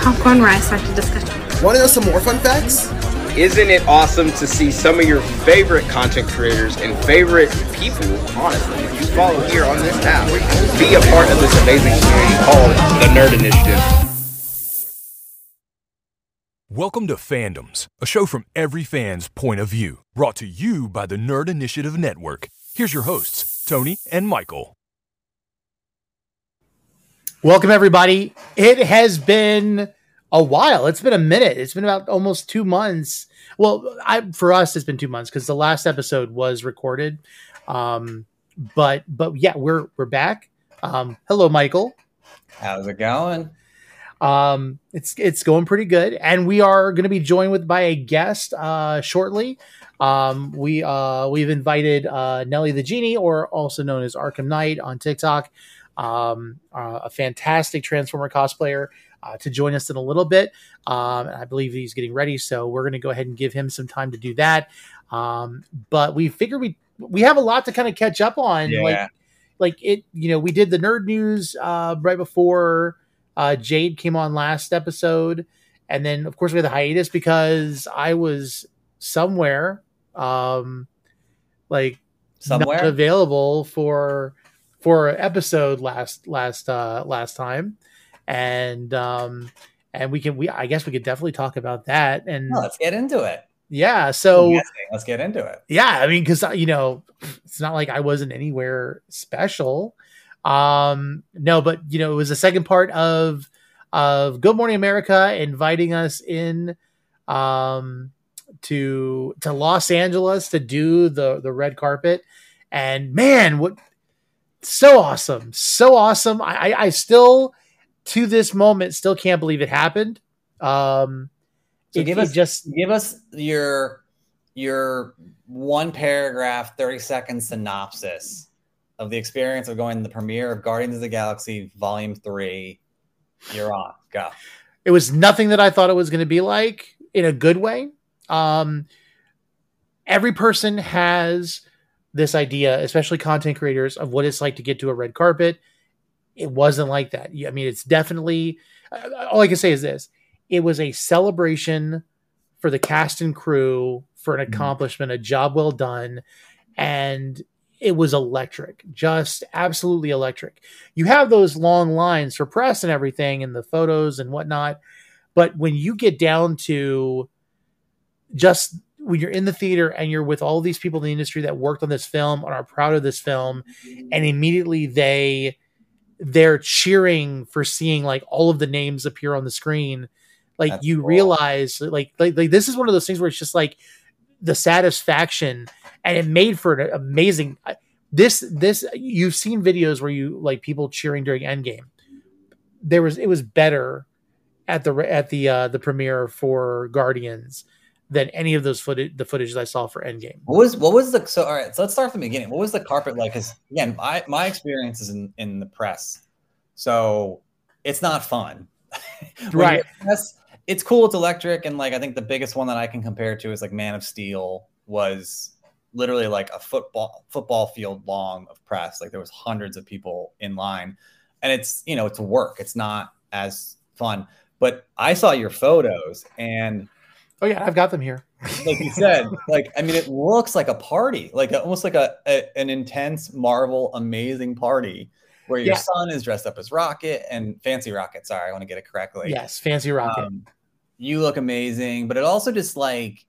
popcorn rice I start the discussion. Want to know some more fun facts? Isn't it awesome to see some of your favorite content creators and favorite people, honestly, that you follow here on this app, be a part of this amazing community called the Nerd Initiative? Welcome to Fandoms, a show from every fan's point of view, brought to you by the Nerd Initiative Network. Here's your hosts, Tony and Michael. Welcome, everybody. It has been a while. It's been a minute. It's been about almost two months. Well, I for us, it's been two months because the last episode was recorded. Um, but but yeah, we're we're back. Um, hello, Michael. How's it going? Um, it's it's going pretty good, and we are going to be joined with by a guest uh, shortly. Um, we uh, we've invited uh, Nelly the Genie, or also known as Arkham Knight, on TikTok. Um, uh, a fantastic Transformer cosplayer uh, to join us in a little bit. Um, I believe he's getting ready, so we're going to go ahead and give him some time to do that. Um, but we figure we we have a lot to kind of catch up on. Yeah. Like like it, you know, we did the nerd news uh, right before uh, Jade came on last episode, and then of course we had the hiatus because I was somewhere, um, like not Somewhere? available for for an episode last last uh last time and um and we can we i guess we could definitely talk about that. And let's get into it. yeah so Let's get into it. yeah i mean because you know it's not like i wasn't anywhere special. Um no but you know it was the second part of of good morning america inviting us in um to to los angeles to do the the red carpet. And man what so awesome so awesome. I i, I still to this moment still can't believe it happened um So it- give us just give us your your one paragraph, thirty second synopsis of the experience of going to the premiere of Guardians of the Galaxy Volume Three. You're on. Go. it was nothing that I thought it was going to be like in a good way. Um, every person has this idea, especially content creators, of what it's like to get to a red carpet. It wasn't like that. I mean, it's definitely uh, all I can say is this: it was a celebration for the cast and crew for an Mhm. accomplishment, a job well done, and it was electric, just absolutely electric. You have those long lines for press and everything, and the photos and whatnot, but when you get down to just when you're in the theater and you're with all these people in the industry that worked on this film and are proud of this film, and immediately they they're cheering for seeing like all of the names appear on the screen. Like That's you cool. realize like, like like this is one of those things where it's just like the satisfaction and it made for an amazing this this you've seen videos where you like people cheering during endgame. There was it was better at the at the uh the premiere for guardians than any of those footage the footage i saw for endgame What was what was the so all right, so let's start from the beginning. What was the carpet like? Because again, my my experience is in, in the press. So it's not fun. Right. press, it's cool, it's electric, and like I think the biggest one that I can compare to is like Man of Steel was literally like a football football field long of press. Like there was hundreds of people in line. And it's you know, it's work. It's not as fun. But I saw your photos and oh yeah i've got them here like you said, like I mean, it looks like a party, like a, almost like a, a an intense Marvel amazing party where your Yeah. son is dressed up as Rocket and Fancy Rocket. Sorry, I want to get it correctly. yes fancy rocket Um, you look amazing, but it also just like,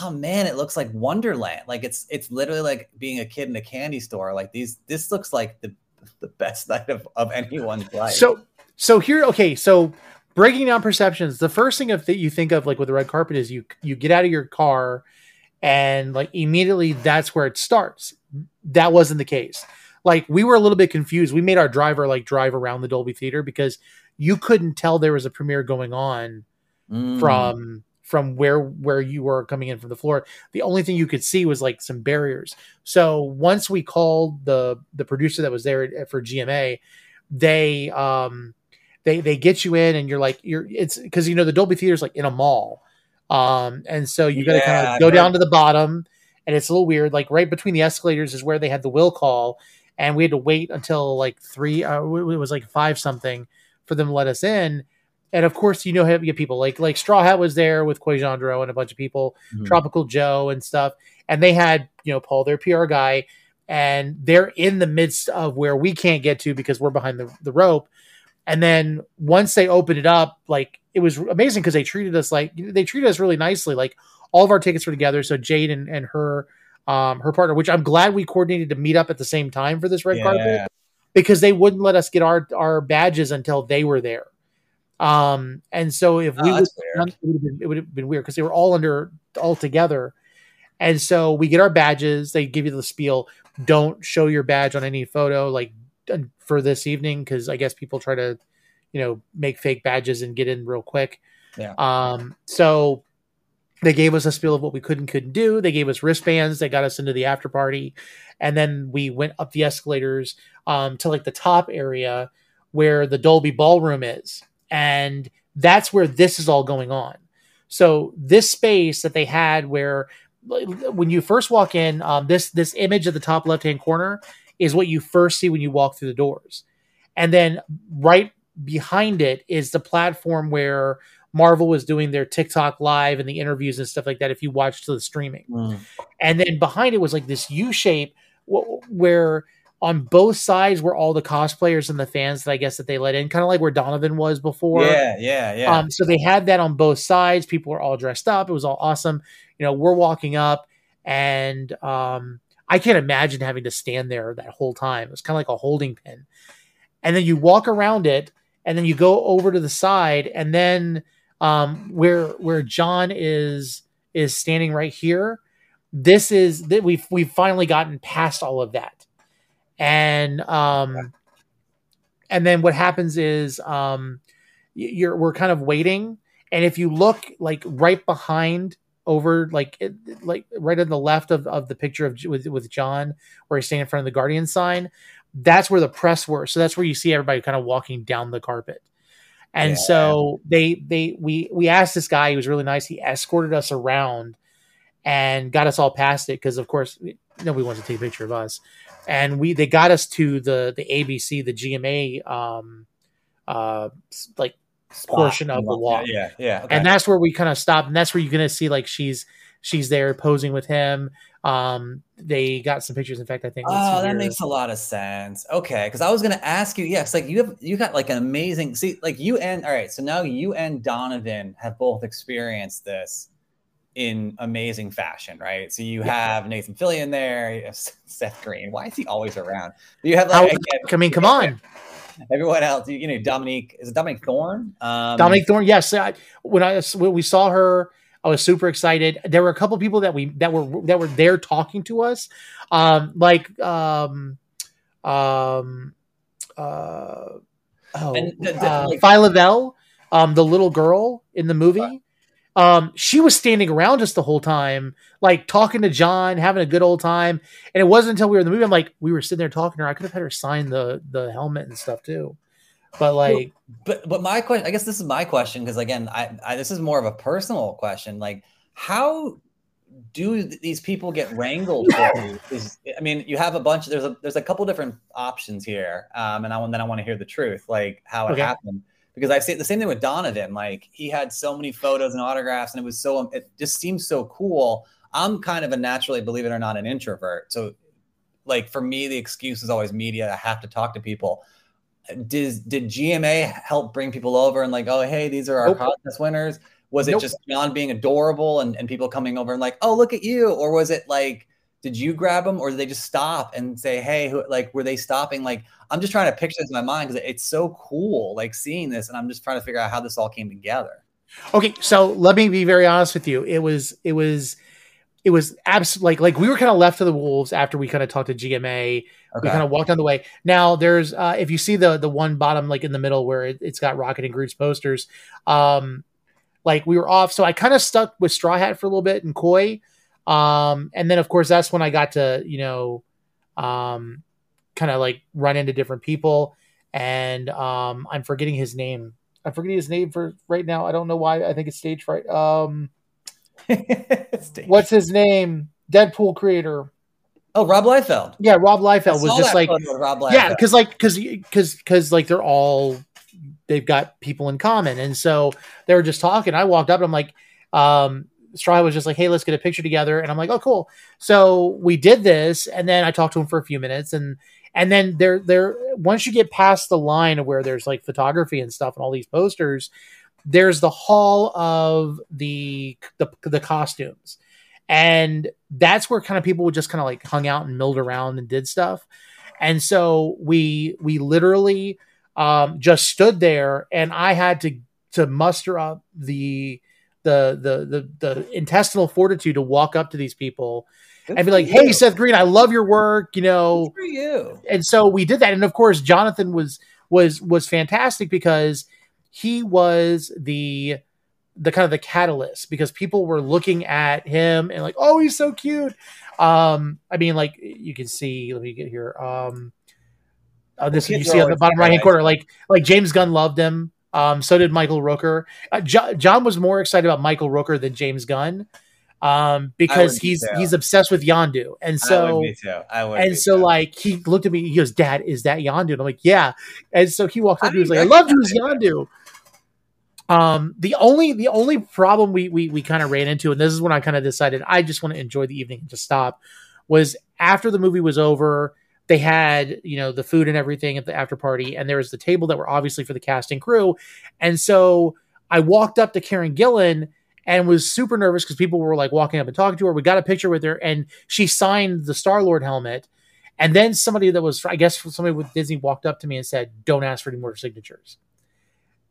oh man, it looks like Wonderland. Like it's it's literally like being a kid in a candy store. Like these, this looks like the the best night of, of anyone's life. So so here okay, so breaking down perceptions, the first thing of that you think of like with the red carpet is you you get out of your car and like immediately that's where it starts. That wasn't the case. Like we were a little bit confused. We made our driver like drive around the Dolby Theater because you couldn't tell there was a premiere going on Mm. from from where where you were coming in from the floor. The only thing you could see was like some barriers. So once we called the the producer that was there for GMA, they um they they get you in and you're like you're it's because you know the Dolby Theater is like in a mall, um and so you got to kind of go down to the bottom and it's a little weird. Like right between the escalators is where they had the will call, and we had to wait until like three. Uh, it was like five something for them to let us in. and of course, you know, you get people like like Straw Hat was there with Quajandro and a bunch of people, Mhm. Tropical Joe and stuff, and they had you know Paul, their PR guy, and they're in the midst of where we can't get to because we're behind the, the rope. And then once they opened it up, like it was amazing because they treated us like they treated us really nicely. Like all of our tickets were together. So Jade and, and her um her partner, which I'm glad we coordinated to meet up at the same time for this red carpet because they wouldn't let us get our our badges until they were there. Um, and so if we Oh, would, it would have been, it would have been weird because they were all under all together. And so we get our badges. They give you the spiel. Don't show your badge on any photo, like for this evening, because I guess people try to, you know, make fake badges and get in real quick. Yeah. Um. So they gave us a spiel of what we could and couldn't do. They gave us wristbands. They got us into the after party, and then we went up the escalators um, to like the top area where the Dolby Ballroom is, and that's where this is all going on. So this space that they had where when you first walk in, um, this this image at the top left hand corner is what you first see when you walk through the doors, and then right behind it is the platform where Marvel was doing their TikTok live and the interviews and stuff like that. If you watched the streaming, Mm. and then behind it was like this U shape wh- where on both sides were all the cosplayers and the fans that I guess that they let in, kind of like where Donovan was before. yeah, yeah, yeah. Um, so they had that on both sides. People were all dressed up. It was all awesome. You know, we're walking up, and um, I can't imagine having to stand there that whole time. It was kind of like a holding pin. And then you walk around it, and then you go over to the side, and then um, where where John is is standing right here. This is that we've we've finally gotten past all of that, and um, and then what happens is um, you're we're kind of waiting and if you look like right behind over like it- like right on the left of, of the picture of with, with john where he's standing in front of the guardian sign that's where the press were. So that's where you see everybody kind of walking down the carpet. And Yeah. so they they we we asked this guy he was really nice he escorted us around and got us all past it because of course nobody wants to take a picture of us. And we they got us to the the abc the gma um uh like portion of the walk. Yeah, yeah. okay. and that's where we kind of stop, and that's where you're gonna see like she's she's there posing with him um they got some pictures in fact i think Oh, that here. makes a lot of sense. Okay, because I was gonna ask you, yes, like you have you got like an amazing see, like you and all right, so now you and Donovan have both experienced this in amazing fashion, right? So you have Nathan Fillion there, you have Seth Green. Why is he always around? You have How- like again, i mean come on everyone else, you, know, Dominique is it Dominique Thorne? Um, dominique thorne yes. I, when i when we saw her i was super excited. There were a couple people that we that were that were there talking to us. Um like um um uh oh And the- the- uh, like- Phi Lavelle, um the little girl in the movie um she was standing around us the whole time like talking to john having a good old time. And it wasn't until we were in the movie i'm like we were sitting there talking to her. I could have had her sign the the helmet and stuff too. But like but but my question i guess this is my question because again I, I this is more of a personal question. Like how do these people get wrangled for you? is i mean you have a bunch there's a there's a couple different options here um and i want then i want to hear the truth like how it Okay. happened because i see the same thing with donovan like he had so many photos and autographs and it was so it just seems so cool i'm kind of a naturally believe it or not an introvert so like for me the excuse is always media i have to talk to people did did GMA help bring people over and like, oh hey, these are our Nope. contest winners? Was it Nope. just John being adorable and, and people coming over and like, oh look at you? Or was it like, did you grab them or did they just stop and say, hey, who, like were they stopping? Like, I'm just trying to picture this in my mind because it's so cool, like seeing this, and I'm just trying to figure out how this all came together. Okay, so let me be very honest with you. It was it was it was absolutely like like we were kind of left to the wolves after we kind of talked to GMA. We kind of walked on the way. Now there's uh if you see the the one bottom like in the middle where it, it's got Rocket and Groot's posters, um like we were off. So I kind of stuck with Straw Hat for a little bit and Koi. Um and then of course that's when I got to, you know, um kind of like run into different people and um I'm forgetting his name. I'm forgetting his name for right now. I don't know why. I think it's stage fright. Um, what's his name? Deadpool creator. oh Rob Liefeld? Yeah, Rob I Liefeld was just like, Rob Liefeld. yeah, because like, because because because like they're all they've got people in common, and so they were just talking. I walked up, and I'm like, um, Straw was just like, "Hey, let's get a picture together," and I'm like, "Oh, cool." So we did this, and then I talked to him for a few minutes, and and then there there once you get past the line of where there's like photography and stuff and all these posters, there's the hall of the the, the costumes, and that's where kind of people would just kind of like hung out and milled around and did stuff, and so we we literally um, just stood there, and I had to to muster up the the the the, the intestinal fortitude to walk up to these people Good and be like, "Hey, you. Seth Green, I love your work," you know. Good for you. And so we did that, and of course, Jonathan was was was fantastic because he was the the kind of the catalyst because people were looking at him and like, "Oh, he's so cute." Um, I mean, like you can see. Let me get here. Um, uh, this you see on the bottom right hand corner, like like James Gunn loved him. Um, so did Michael Rooker. Uh, Jo- John was more excited about Michael Rooker than James Gunn, um, because would be he's he's obsessed with Yondu, and I so would be too. I would. and so too. like he looked at me, he goes, "Dad, is that Yondu?" And I'm like, "Yeah." And so he walked up, he was like, "I love you Yondu." Um, the only the only problem we we we kind of ran into, and this is when I kind of decided I just want to enjoy the evening and just stop, was after the movie was over, they had you know the food and everything at the after party, and there was the table that were obviously for the cast and crew, and so I walked up to Karen Gillan and was super nervous because people were like walking up and talking to her. We got a picture with her, and she signed the Star Lord helmet. And then somebody that was, I guess, somebody with Disney walked up to me and said, "Don't ask for any more signatures."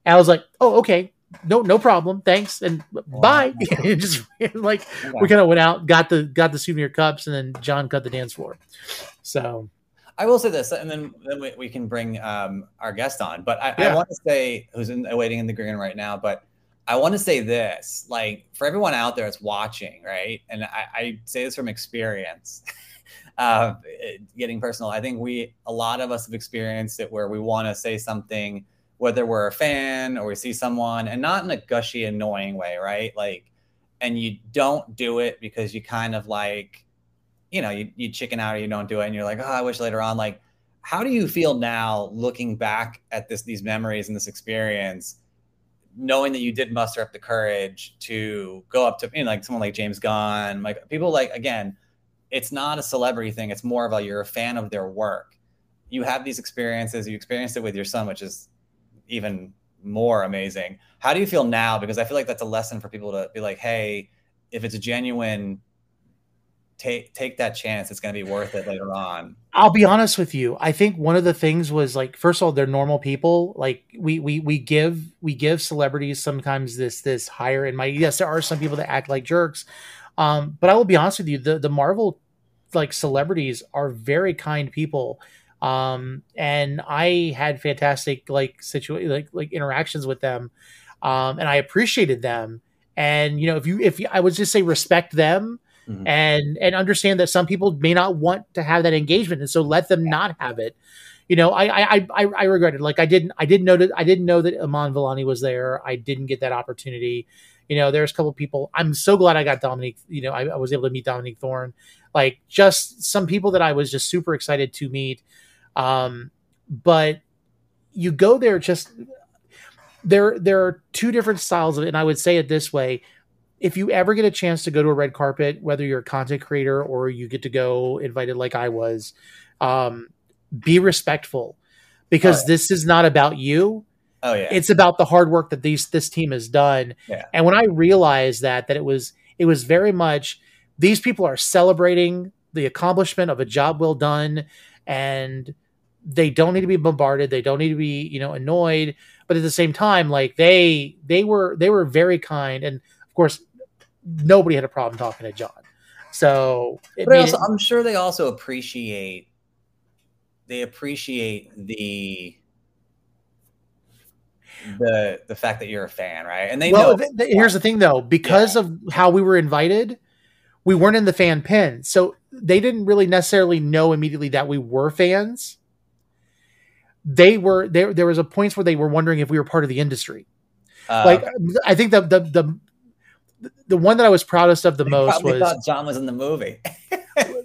And I was like, "Oh, okay, no, no problem, thanks, and bye." And just like we kind of went out, got the got the souvenir cups, and then John cut the dance floor. So I will say this, and then then we, we can bring um, our guest on. But I, I want to say who's in, waiting in the green right now. But I want to say this, like for everyone out there that's watching, right? And I, I say this from experience, uh, getting personal. I think we a lot of us have experienced it where we want to say something, whether we're a fan or we see someone, and not in a gushy, annoying way, right? Like, and you don't do it because you kind of like you know, you, you chicken out or you don't do it, and you're like, oh, I wish later on. Like, how do you feel now, looking back at this, these memories and this experience, knowing that you did muster up the courage to go up to, you know, like someone like James Gunn, like people like again, it's not a celebrity thing. It's more of a you're a fan of their work. You have these experiences. You experienced it with your son, which is even more amazing. How do you feel now? Because I feel like that's a lesson for people to be like, hey, if it's a genuine take take that chance. It's going to be worth it later on. I'll be honest with you. I think one of the things was like, first of all, they're normal people. Like we we we give we give celebrities sometimes this this higher and mighty. Yes, there are some people that act like jerks. Um, but I will be honest with you, the the Marvel like celebrities are very kind people. Um, and I had fantastic like situa- like like interactions with them. Um, and I appreciated them. And you know, if you if you, I would just say respect them Mhm. and and understand that some people may not want to have that engagement, and so let them not have it. You know, I I I, I regretted like I didn't I didn't know that I didn't know that Amon Villani was there. I didn't get that opportunity. You know, there's a couple people. I'm so glad I got Dominique. You know, I, I was able to meet Dominique Thorne. Like just some people that I was just super excited to meet. Um, but you go there just there there are two different styles of it, and I would say it this way if you ever get a chance to go to a red carpet, whether you're a content creator or you get to go invited like I was, um, be respectful because Oh, yeah. this is not about you. Oh yeah, It's about the hard work that these this team has done. Yeah. And when I realized that, that it was it was very much these people are celebrating the accomplishment of a job well done, and they don't need to be bombarded. They don't need to be you know annoyed. But at the same time, like they they were they were very kind, and of course, nobody had a problem talking to John. So it but also, it- I'm sure they also appreciate they appreciate the the the fact that you're a fan, right? And they well, know th- th- here's the thing though, because of how we were invited, we weren't in the fan pin, so they didn't really necessarily know immediately that we were fans. They were there. There was a points where they were wondering if we were part of the industry. uh, like I think the the the the one that I was proudest of the they most was thought John was in the movie.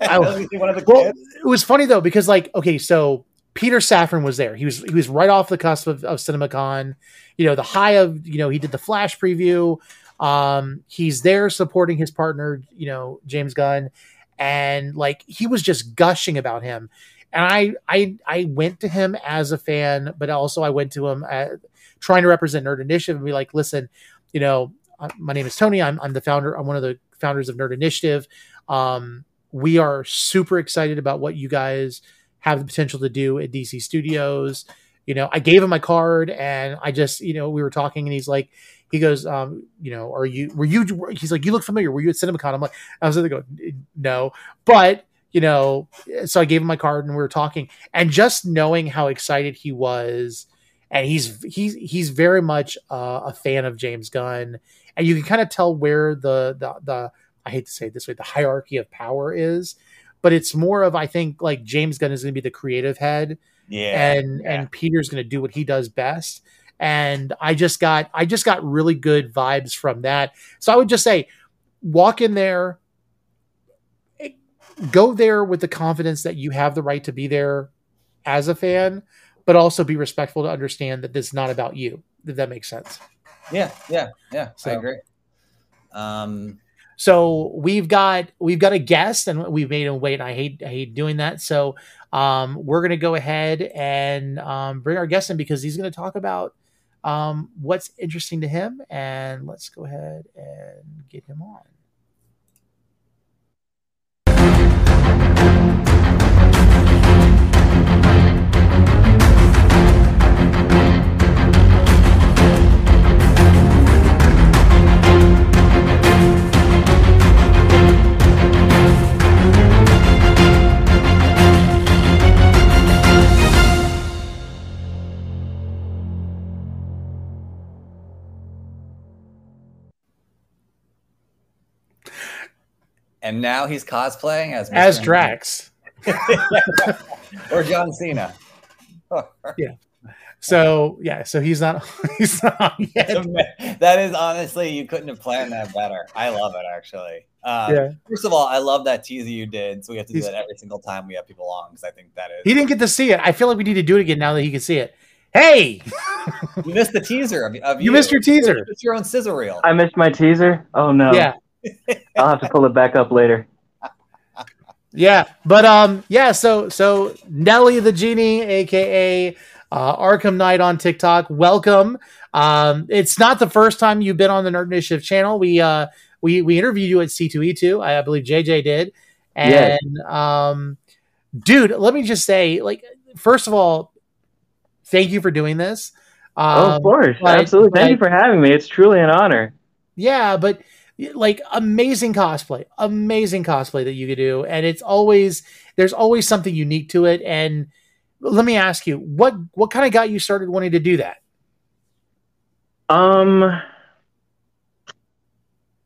I- one of the well, kids. it was funny though because like okay, so Peter Safran was there. He was he was right off the cusp of, of CinemaCon. You know, the high of you know he did the Flash preview. Um, he's there supporting his partner, you know, James Gunn, and like he was just gushing about him. And I I I went to him as a fan, but also I went to him at, trying to represent Nerd Initiative and be like, listen, you know, my name is Tony. I'm I'm the founder. I'm one of the founders of Nerd Initiative. Um, we are super excited about what you guys have the potential to do at DC Studios. You know, I gave him my card and I just, you know, we were talking and he's like, he goes, um, you know, are you, were you, he's like, you look familiar. Were you at CinemaCon? I'm like, I was there go, no, but, you know, so I gave him my card and we were talking and just knowing how excited he was. And he's, he's, he's very much uh, a fan of James Gunn. And you can kind of tell where the, the, the, I hate to say it this way, the hierarchy of power is but it's more of I think like James Gunn is going to be the creative head, Yeah. and yeah. and Peter's going to do what he does best. And I just got I just got really good vibes from that. So I would just say, walk in there, go there with the confidence that you have the right to be there as a fan, but also be respectful to understand that this is not about you. If that makes sense. Yeah, yeah, yeah. I So- agree. Um, So we've got we've got a guest, and we've made him wait. I hate I hate doing that. So um, we're gonna go ahead and um, bring our guest in because he's gonna talk about um, what's interesting to him. And let's go ahead and get him on. And now he's cosplaying as As Drax. or John Cena. Yeah. So yeah, so he's not he's not yet. that is honestly, you couldn't have planned that better. I love it actually. Uh, Yeah. First of all, I love that teaser you did. So we have to do He's- that every single time we have people on because I think that is. He didn't get to see it. I feel like we need to do it again now that he can see it. Hey, You missed the teaser of, of you missed your teaser. It's your own scissor reel. I missed my teaser. Oh no. Yeah. I'll have to pull it back up later. Yeah, but um, yeah. So so Nelly the genie, aka uh, Arkham Knight on TikTok. Welcome. Um, it's not the first time you've been on the Nerd Initiative channel. We uh we we interviewed you at C2E2. I, I believe JJ did. And um, dude, let me just say, like, first of all, thank you for doing this. Um, oh, of course. Absolutely. Thank you for having me. It's truly an honor. Yeah, but like amazing cosplay, amazing cosplay that you could do, and it's always there's always something unique to it. And let me ask you, what what kind of got you started wanting to do that? Um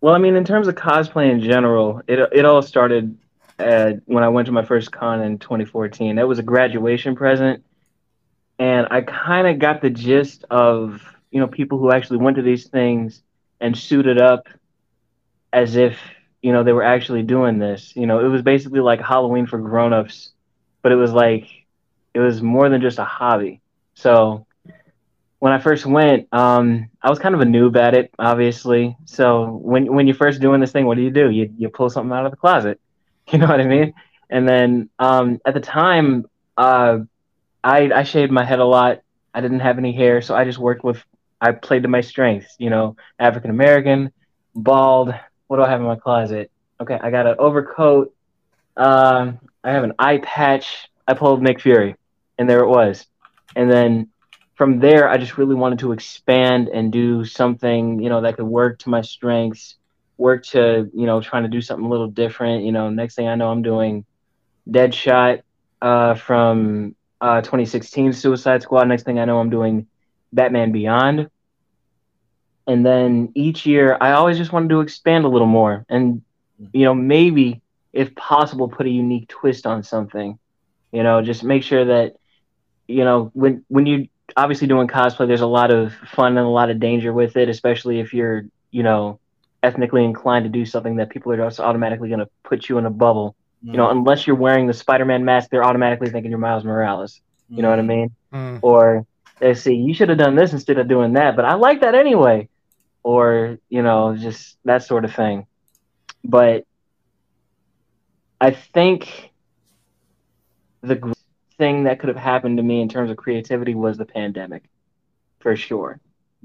well, I mean, in terms of cosplay in general, it it all started when I went to my first con in 2014. That was a graduation present, and I kind of got the gist of you know people who actually went to these things and suited up as if you know they were actually doing this. You know, it was basically like Halloween for grown-ups, but it was like it was more than just a hobby. So when I first went, um, I was kind of a noob at it, obviously. So when when you're first doing this thing, what do you do? You you pull something out of the closet, you know what I mean? And then um, at the time, uh, I I shaved my head a lot. I didn't have any hair, so I just worked with. I played to my strengths, you know, African American, bald. What do I have in my closet? Okay, I got an overcoat. Um, I have an eye patch. I pulled Nick Fury, and there it was. And then from there, I just really wanted to expand and do something, you know, that could work to my strengths, work to, you know, trying to do something a little different. You know, next thing I know, I'm doing Deadshot uh, from uh, 2016 Suicide Squad. Next thing I know, I'm doing Batman Beyond. And then each year, I always just wanted to expand a little more and, you know, maybe, if possible, put a unique twist on something. You know, just make sure that, you know, when when you obviously doing cosplay, there's a lot of fun and a lot of danger with it, especially if you're, you know, ethnically inclined to do something that people are just automatically going to put you in a bubble. You know, unless you're wearing the Spider-Man mask, they're automatically thinking you're Miles Morales. You know what I Mm. mean? Mm. Or they say you should have done this instead of doing that, but I like that anyway. Or you know, just that sort of thing. But I think the thing that could have happened to me in terms of creativity was the pandemic, for sure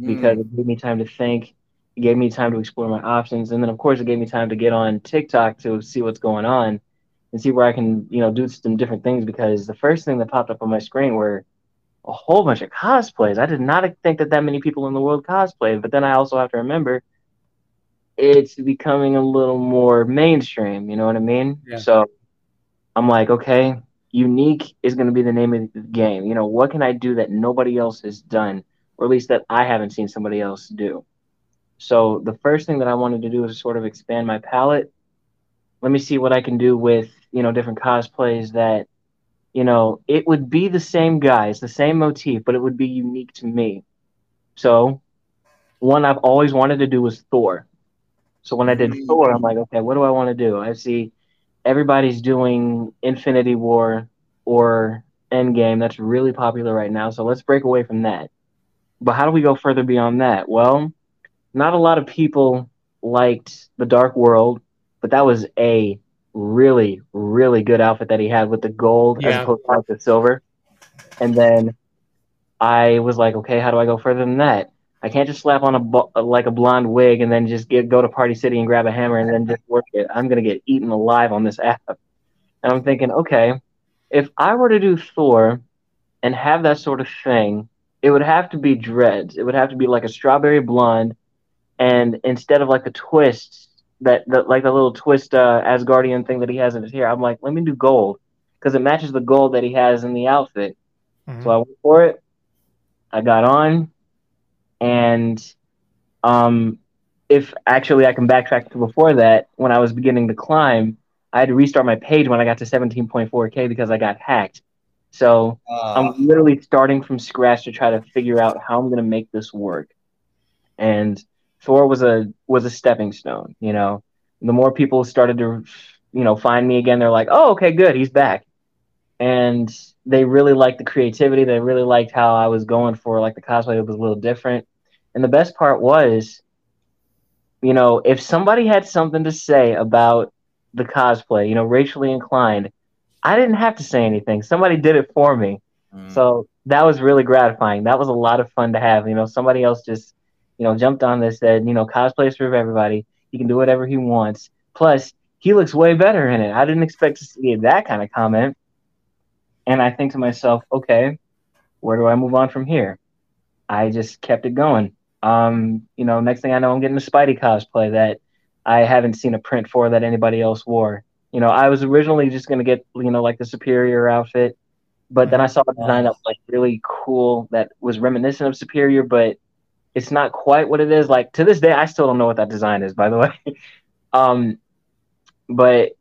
because Mm. it gave me time to think. It gave me time to explore my options, and then of course it gave me time to get on TikTok to see what's going on and see where I can, you know, do some different things. Because the first thing that popped up on my screen were a whole bunch of cosplays. I did not think that that many people in the world cosplayed, but then I also have to remember it's becoming a little more mainstream. You know what I mean? Yeah. So I'm like, okay, unique is going to be the name of the game. You know, what can I do that nobody else has done? or at least that I haven't seen somebody else do. So the first thing that I wanted to do is sort of expand my palette. Let me see what I can do with, you know, different cosplays that, you know, it would be the same guys, the same motif, but it would be unique to me. So one I've always wanted to do was Thor. So when I did Mm. Thor, I'm like, okay, what do I want to do? I see everybody's doing Infinity War or Endgame. That's really popular right now. So let's break away from that. But how do we go further beyond that? Well, not a lot of people liked the Dark World, but that was a really, really good outfit that he had with the gold as opposed to the silver. And then I was like, okay, how do I go further than that? I can't just slap on a like a blonde wig and then just get go to Party City and grab a hammer and then just work it. I'm gonna get eaten alive on this app. And I'm thinking, okay, if I were to do Thor and have that sort of thing, it would have to be dreads. It would have to be like a strawberry blonde, and instead of like the twists that, that like the little twist uh, Asgardian thing that he has in his hair, I'm like, let me do gold because it matches the gold that he has in the outfit. Mhm. So I went for it. I got on, and um, if actually I can backtrack to before that, when I was beginning to climb, I had to restart my page when I got to 17.4k because I got hacked. So Uh, I'm literally starting from scratch to try to figure out how I'm gonna make this work. And Thor was a was a stepping stone, you know. The more people started to, you know, find me again, they're like, "Oh, okay, good, he's back." And they really liked the creativity. They really liked how I was going for like the cosplay was a little different. And the best part was, you know, if somebody had something to say about the cosplay, you know, racially inclined, I didn't have to say anything. Somebody did it for me. mm. So that was really gratifying. That was a lot of fun to have. You know, somebody else just, you know, jumped on this, said, you know, cosplay's for everybody. He can do whatever he wants. Plus, he looks way better in it. I didn't expect to see that kind of comment. And I think to myself, okay, where do I move on from here? I just kept it going. Um, you know, next thing I know, I'm getting a Spidey cosplay that I haven't seen a print for that anybody else wore. You know, I was originally just gonna get, you know, like the superior outfit, but then I saw a design that was like really cool that was reminiscent of Superior, but it's not quite what it is. Like to this day, I still don't know what that design is, by the way. um, but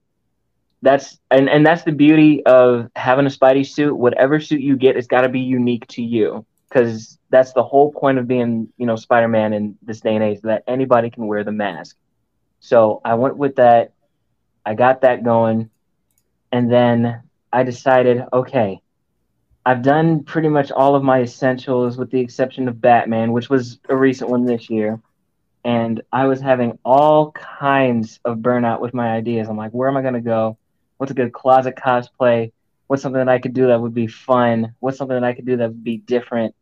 that's and and that's the beauty of having a Spidey suit. Whatever suit you get, it's got to be unique to you, because that's the whole point of being, you know, Spider-Man in this day and age that anybody can wear the mask. So I went with that. I got that going, and then I decided, okay, I've done pretty much all of my essentials with the exception of Batman, which was a recent one this year. And I was having all kinds of burnout with my ideas. I'm like, where am I going to go? What's a good closet cosplay? What's something that I could do that would be fun? What's something that I could do that would be different?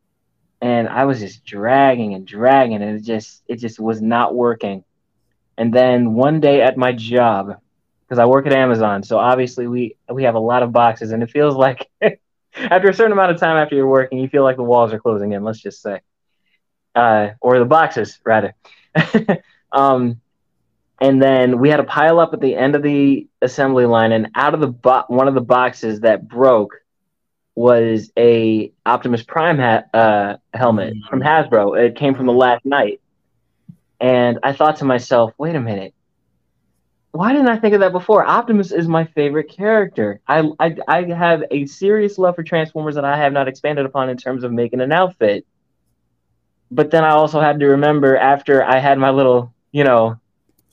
And I was just dragging and dragging, and it just it just was not working. And then one day at my job, because I work at Amazon, so obviously we we have a lot of boxes, and it feels like after a certain amount of time after you're working, you feel like the walls are closing in. Let's just say, uh, or the boxes rather. um, and then we had a pile up at the end of the assembly line, and out of the bo- one of the boxes that broke was a Optimus Prime hat uh, helmet from Hasbro. It came from the last night, and I thought to myself, "Wait a minute." Why didn't I think of that before? Optimus is my favorite character. I, I I have a serious love for Transformers that I have not expanded upon in terms of making an outfit. But then I also had to remember after I had my little, you know,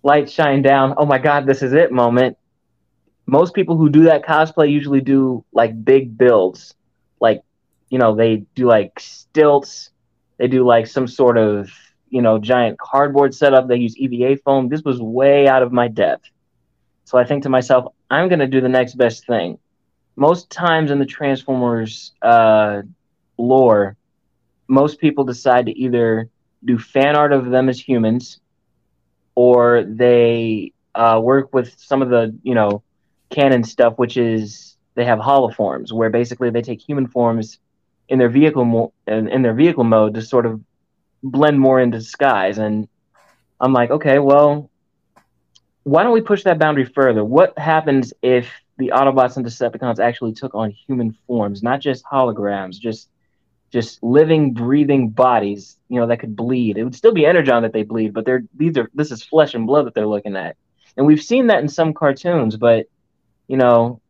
light shine down, oh my god, this is it moment. Most people who do that cosplay usually do like big builds, like you know, they do like stilts, they do like some sort of, you know, giant cardboard setup. They use EVA foam. This was way out of my depth. So I think to myself, I'm going to do the next best thing. Most times in the Transformers uh, lore, most people decide to either do fan art of them as humans or they uh, work with some of the, you know, canon stuff, which is they have holoforms, where basically they take human forms in their vehicle mo- in, in their vehicle mode to sort of blend more into disguise. And I'm like, okay, well, why don't we push that boundary further? What happens if the Autobots and Decepticons actually took on human forms, not just holograms, just just living, breathing bodies, you know, that could bleed. It would still be energon that they bleed, but they're these are this is flesh and blood that they're looking at. And we've seen that in some cartoons, but you know,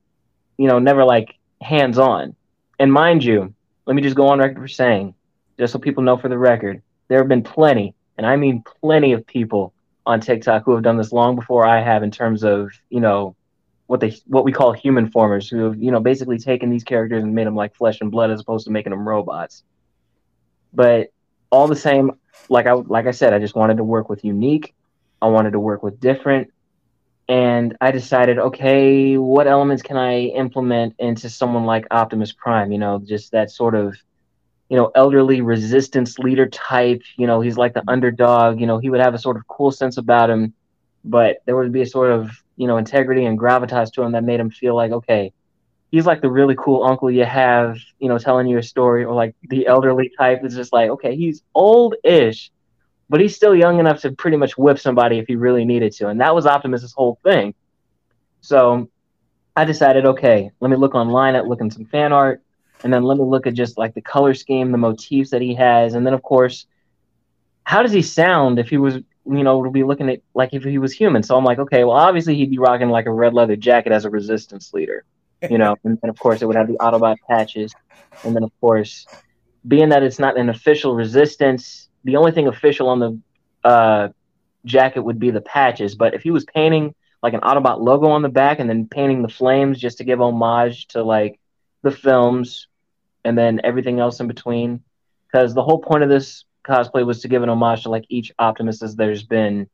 you know, never like hands on. And mind you, let me just go on record for saying, just so people know for the record, there have been plenty, and I mean plenty of people on TikTok who have done this long before I have in terms of, you know, what they what we call human formers who have, you know, basically taken these characters and made them like flesh and blood as opposed to making them robots. But all the same, like I like I said, I just wanted to work with unique. I wanted to work with different and I decided, okay, what elements can I implement into someone like Optimus Prime? You know, just that sort of, you know, elderly resistance leader type. You know, he's like the underdog. You know, he would have a sort of cool sense about him, but there would be a sort of, you know, integrity and gravitas to him that made him feel like, okay, he's like the really cool uncle you have, you know, telling you a story, or like the elderly type is just like, okay, he's old ish, but he's still young enough to pretty much whip somebody if he really needed to. And that was Optimus's whole thing. So I decided, okay, let me look online at looking some fan art, and then let me look at just like the color scheme, the motifs that he has, and then of course, how does he sound if he was, you know, to be looking at like if he was human? So I'm like, okay, well, obviously he'd be rocking like a red leather jacket as a resistance leader, you know, and then of course it would have the Autobot patches, and then of course, being that it's not an official resistance the only thing official on the uh, jacket would be the patches. But if he was painting like an Autobot logo on the back and then painting the flames just to give homage to like the films and then everything else in between, because the whole point of this cosplay was to give an homage to like each Optimus as there's been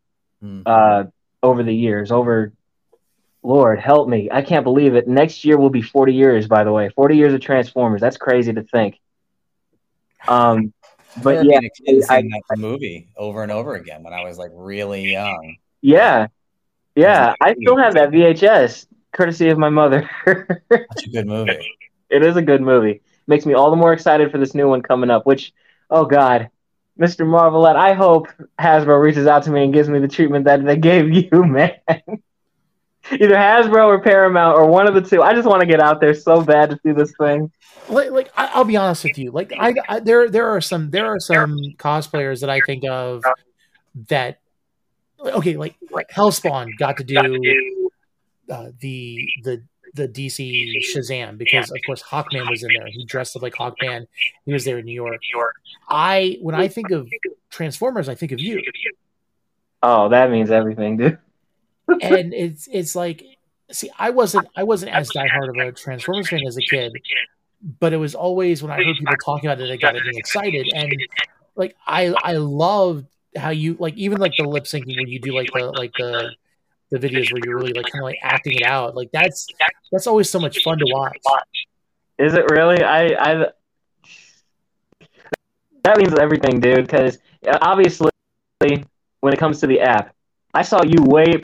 mm. uh, over the years. Over, Lord help me, I can't believe it. Next year will be 40 years. By the way, 40 years of Transformers. That's crazy to think. Um, but yeah, I, that movie over and over again when I was like really young. Yeah, yeah, I still have that VHS, courtesy of my mother. That's a good movie. It is a good movie. Makes me all the more excited for this new one coming up. Which, oh God, Mr. Marvelette, I hope Hasbro reaches out to me and gives me the treatment that they gave you, man either Hasbro or Paramount or one of the two. I just want to get out there so bad to see this thing. Like, like I, will be honest with you. Like, I, I, there there are some there are some cosplayers that I think of that. Okay, like like Hellspawn got to do uh, the the the DC Shazam because of course Hawkman was in there. He dressed up like Hawkman. He was there in New York. I when I think of Transformers, I think of you. Oh, that means everything, dude and it's it's like see i wasn't i wasn't as diehard of a transformers fan as a kid but it was always when i heard people talking about it i got me excited and like i i loved how you like even like the lip syncing when you do like the like the the videos where you're really like kind of like acting it out like that's that's always so much fun to watch is it really i i that means everything dude because obviously when it comes to the app i saw you way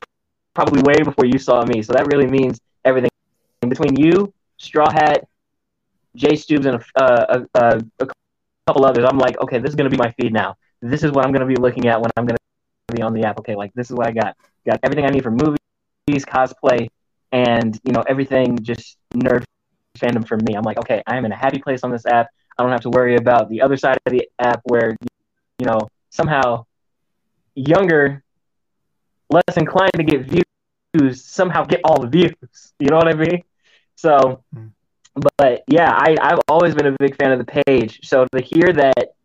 probably way before you saw me. So that really means everything. and between you, Straw Hat, Jay Stubes, and a, uh, a, a, couple others, I'm like, okay, this is to be my feed now. This is what I'm to be looking at when I'm to be on the app. Okay, like this is what I got. Got everything I need for movies, cosplay, and you know everything just nerd fandom for me. I'm like, okay, I am in a happy place on this app. I don't have to worry about the other side of the app where, you know, somehow younger, less inclined to get views somehow get all the views. You know what I mean? So, mm. but yeah, I, I've always been a big fan of the page. So to hear that,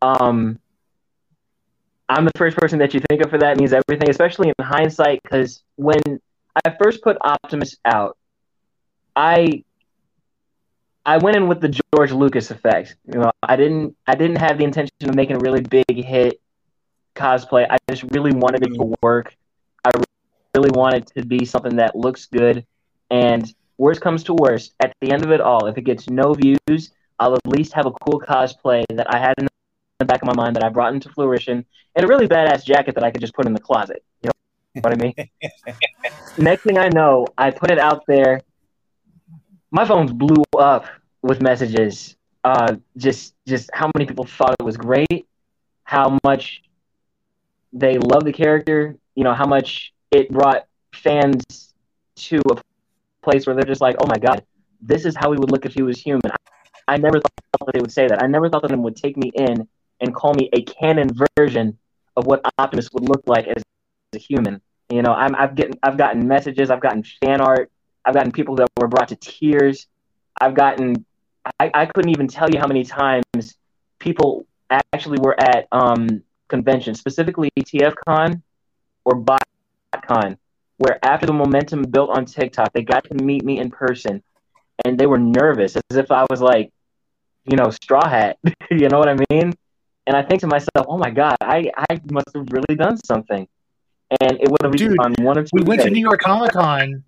um, I'm the first person that you think of for that means everything, especially in hindsight, because when I first put Optimus out, I I went in with the George Lucas effect. You know, I didn't I didn't have the intention of making a really big hit cosplay. I just really wanted it to mm-hmm. work. I really wanted it to be something that looks good. And worst comes to worst, at the end of it all, if it gets no views, I'll at least have a cool cosplay that I had in the back of my mind that I brought into fruition, and a really badass jacket that I could just put in the closet. You know what I mean? Next thing I know, I put it out there. My phones blew up with messages. Uh, just just how many people thought it was great, how much they love the character. You know how much it brought fans to a place where they're just like, oh my god, this is how he would look if he was human. I, I never thought that they would say that. I never thought that them would take me in and call me a canon version of what Optimus would look like as a human. You know, I'm, I've getting, I've gotten messages, I've gotten fan art, I've gotten people that were brought to tears. I've gotten, I, I couldn't even tell you how many times people actually were at um, conventions, specifically TFCon or BotCon, where after the momentum built on TikTok, they got to meet me in person, and they were nervous, as if I was like, you know, Straw Hat. you know what I mean? And I think to myself, oh my god, I I must have really done something. And it would have been on one or two. We went days. to New York Comic Con,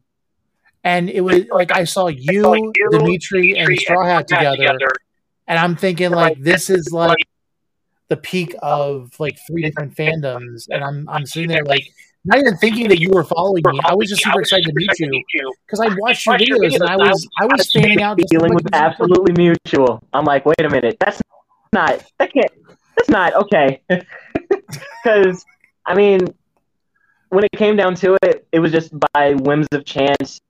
and it was like I saw you, Dimitri, and Straw Hat together, and I'm thinking like this is like the peak of like three different fandoms, and I'm I'm sitting there like not even thinking that you were following me. I was just super excited to meet you because I watched your videos and I was I was fanning out. feeling was absolutely mutual. I'm like, wait a minute, that's not that can't that's not okay. Because I mean, when it came down to it, it was just by whims of chance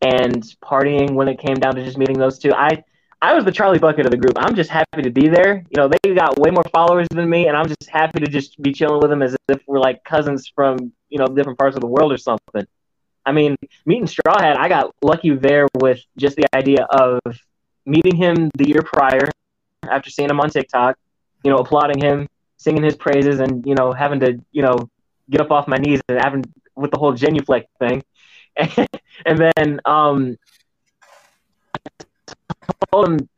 and partying. When it came down to just meeting those two, I I was the Charlie Bucket of the group. I'm just happy to be there. You know, they got way more followers than me, and I'm just happy to just be chilling with them as if we're like cousins from you know different parts of the world or something. I mean, meeting Straw Hat, I got lucky there with just the idea of meeting him the year prior after seeing him on TikTok, you know, applauding him, singing his praises, and you know, having to you know get up off my knees and having with the whole genuflect thing, and, and then um, told him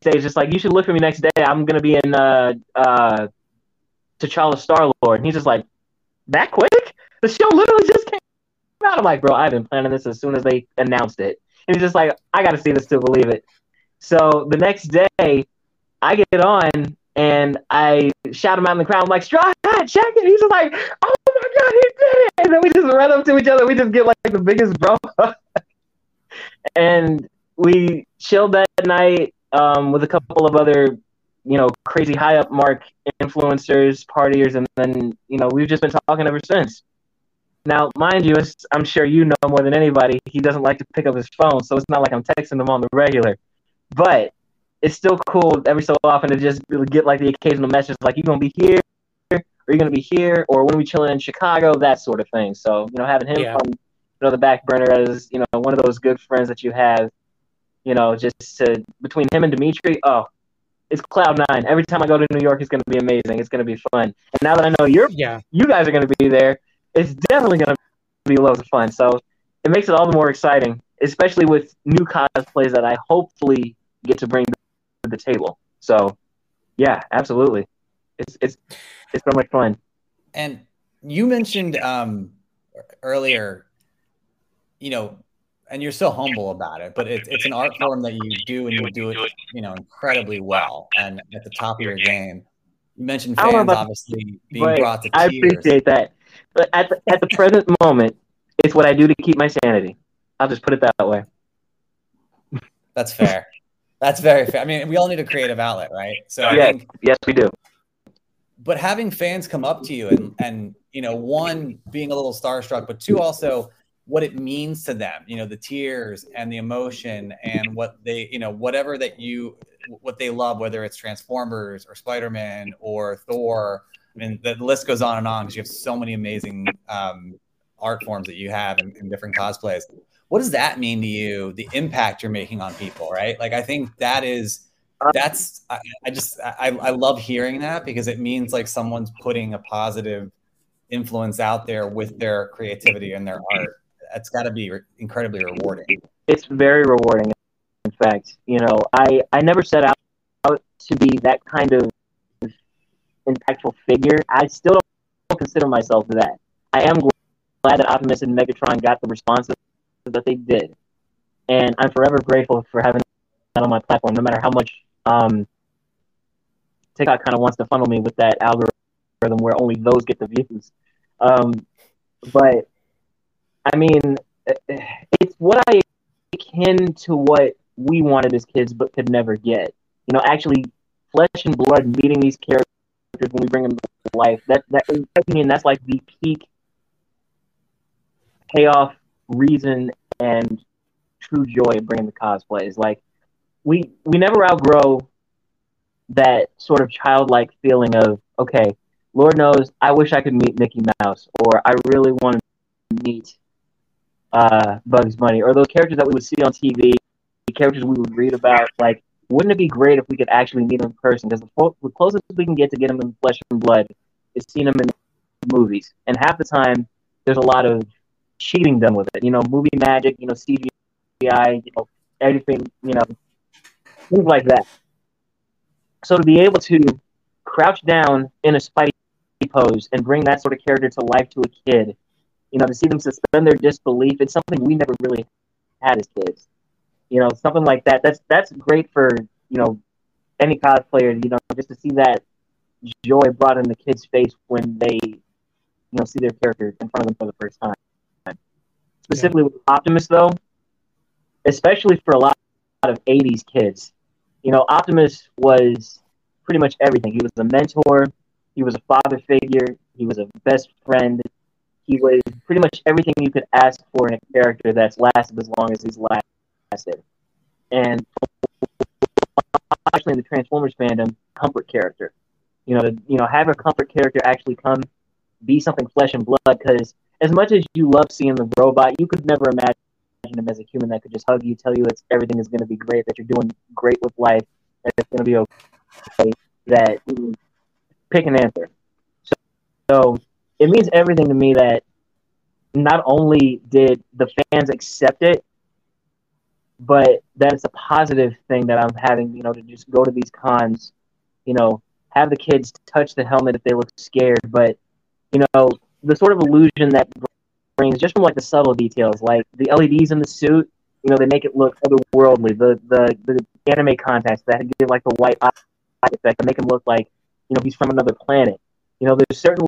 stage just like you should look for me next day. I'm gonna be in uh uh T'Challa Star Lord, and he's just like that quick. The show literally just came out. I'm like, bro, I've been planning this as soon as they announced it. And he's just like, I got to see this to believe it. So the next day, I get on and I shout him out in the crowd. I'm like, Straw Hat, check it. He's just like, oh my God, he did it. And then we just run up to each other. We just get like the biggest bro. and we chilled that night um, with a couple of other, you know, crazy high up mark influencers, partiers, and then, you know, we've just been talking ever since. Now, mind you, I'm sure you know more than anybody, he doesn't like to pick up his phone, so it's not like I'm texting him on the regular. But it's still cool every so often to just get like the occasional message like, you're going to be here? or you're going to be here? Or when are we chilling in Chicago? That sort of thing. So, you know, having him Yeah. on you know, the back burner as, you know, one of those good friends that you have, you know, just to, between him and Dimitri, oh, it's cloud nine. Every time I go to New York, it's going to be amazing. It's going to be fun. And now that I know you're Yeah, you guys are going to be there. It's definitely going to be loads of fun. So it makes it all the more exciting, especially with new cosplays that I hopefully get to bring the table. So yeah, absolutely. It's it's it's so much fun. And you mentioned um, earlier, you know, and you're so humble about it, but it's it's an art form that you do and you do it, you know, incredibly well and at the top of your game. You mentioned I don't know fans obviously being brought to tears. I appreciate that. But at the, at the present moment, it's what I do to keep my sanity. I'll just put it that way. That's fair. That's very fair. I mean, we all need a creative outlet, right? So I Yes, think yes, we do. but having fans come up to you and and you know one being a little starstruck but two also what it means to them you know the tears and the emotion and what they you know whatever that you what they love whether it's transformers or spider-man or thor i mean the list goes on and on because you have so many amazing um, art forms that you have in different cosplays what does that mean to you the impact you're making on people right like i think that is uh, that's I, I just I, I love hearing that because it means like someone's putting a positive influence out there with their creativity and their art that's got to be re- incredibly rewarding It's very rewarding, In fact, you know, I I never set out to be that kind of impactful figure. I still don't consider myself that. I am glad that Optimus and Megatron got the response that they did, and I'm forever grateful for having that on my platform. No matter how much um, TikTok kind of wants to funnel me with that algorithm where only those get the views. Um, but I mean, it's what I akin to what we wanted as kids but could never get. You know, actually, flesh and blood meeting these characters when we bring them to life. That that in my opinion, that's like the peak payoff, reason, and true joy of bringing the cosplays. Like we we never outgrow that sort of childlike feeling of okay, Lord knows I wish I could meet Mickey Mouse, or I really want to meet uh, Bugs Bunny, or those characters that we would see on TV, the characters we would read about. Like, wouldn't it be great if we could actually meet them in person? Because the, the closest we can get to get them in flesh and blood is seeing them in movies, and half the time there's a lot of cheating done with it. You know, movie magic, you know, CGI, you know, everything, you know, things like that. So to be able to crouch down in a Spidey pose and bring that sort of character to life to a kid, you know, to see them suspend their disbelief, it's something we never really had as kids. You know, something like that. That's that's great for you know any cosplayer. You know, just to see that joy brought in the kid's face when they you know see their character in front of them for the first time. Specifically yeah. with Optimus, though, especially for a lot of '80s kids, you know, Optimus was pretty much everything. He was a mentor, he was a father figure, he was a best friend. He was pretty much everything you could ask for in a character that's lasted as long as he's lasted. And actually in the Transformers fandom, comfort character. You know, to, you know, have a comfort character actually come be something flesh and blood because as much as you love seeing the robot, you could never imagine him as a human that could just hug you, tell you that everything is going to be great, that you're doing great with life, that it's going to be okay. That pick an answer. So, so it means everything to me that not only did the fans accept it, but that it's a positive thing that I'm having, you know, to just go to these cons, you know, have the kids touch the helmet if they look scared, but you know, the sort of illusion that brings just from like the subtle details, like the LEDs in the suit, you know, they make it look otherworldly. The the the anime contacts that give like the white eye effect to make him look like, you know, he's from another planet. You know, there's certain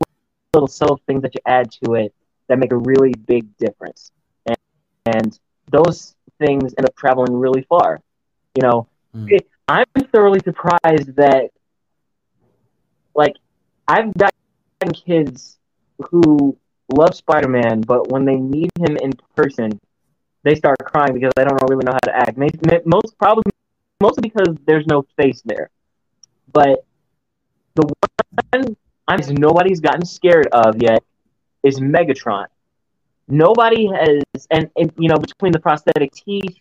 little subtle things that you add to it that make a really big difference, and, and those things end up traveling really far. You know, mm. it, I'm thoroughly surprised that, like, I've gotten kids who love Spider Man, but when they meet him in person, they start crying because they don't really know how to act. Most probably, mostly because there's no face there. But the one I'm nobody's gotten scared of yet is Megatron. Nobody has, and, and you know, between the prosthetic teeth,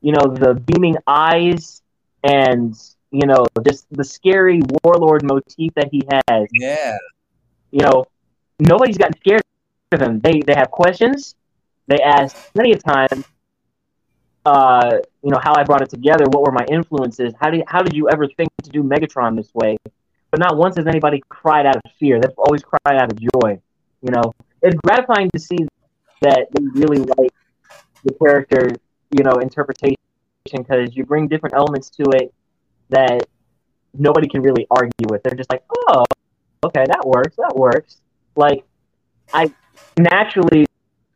you know, the beaming eyes, and you know, just the scary warlord motif that he has. Yeah. You know, nobody's gotten scared of him. They they have questions. They ask many a time, uh, you know, how I brought it together. What were my influences? How did how did you ever think to do Megatron this way? But not once has anybody cried out of fear. They've always cried out of joy. You know, it's gratifying to see that they really like the character, you know, interpretation because you bring different elements to it that nobody can really argue with. They're just like, oh, okay, that works, that works. Like, I naturally,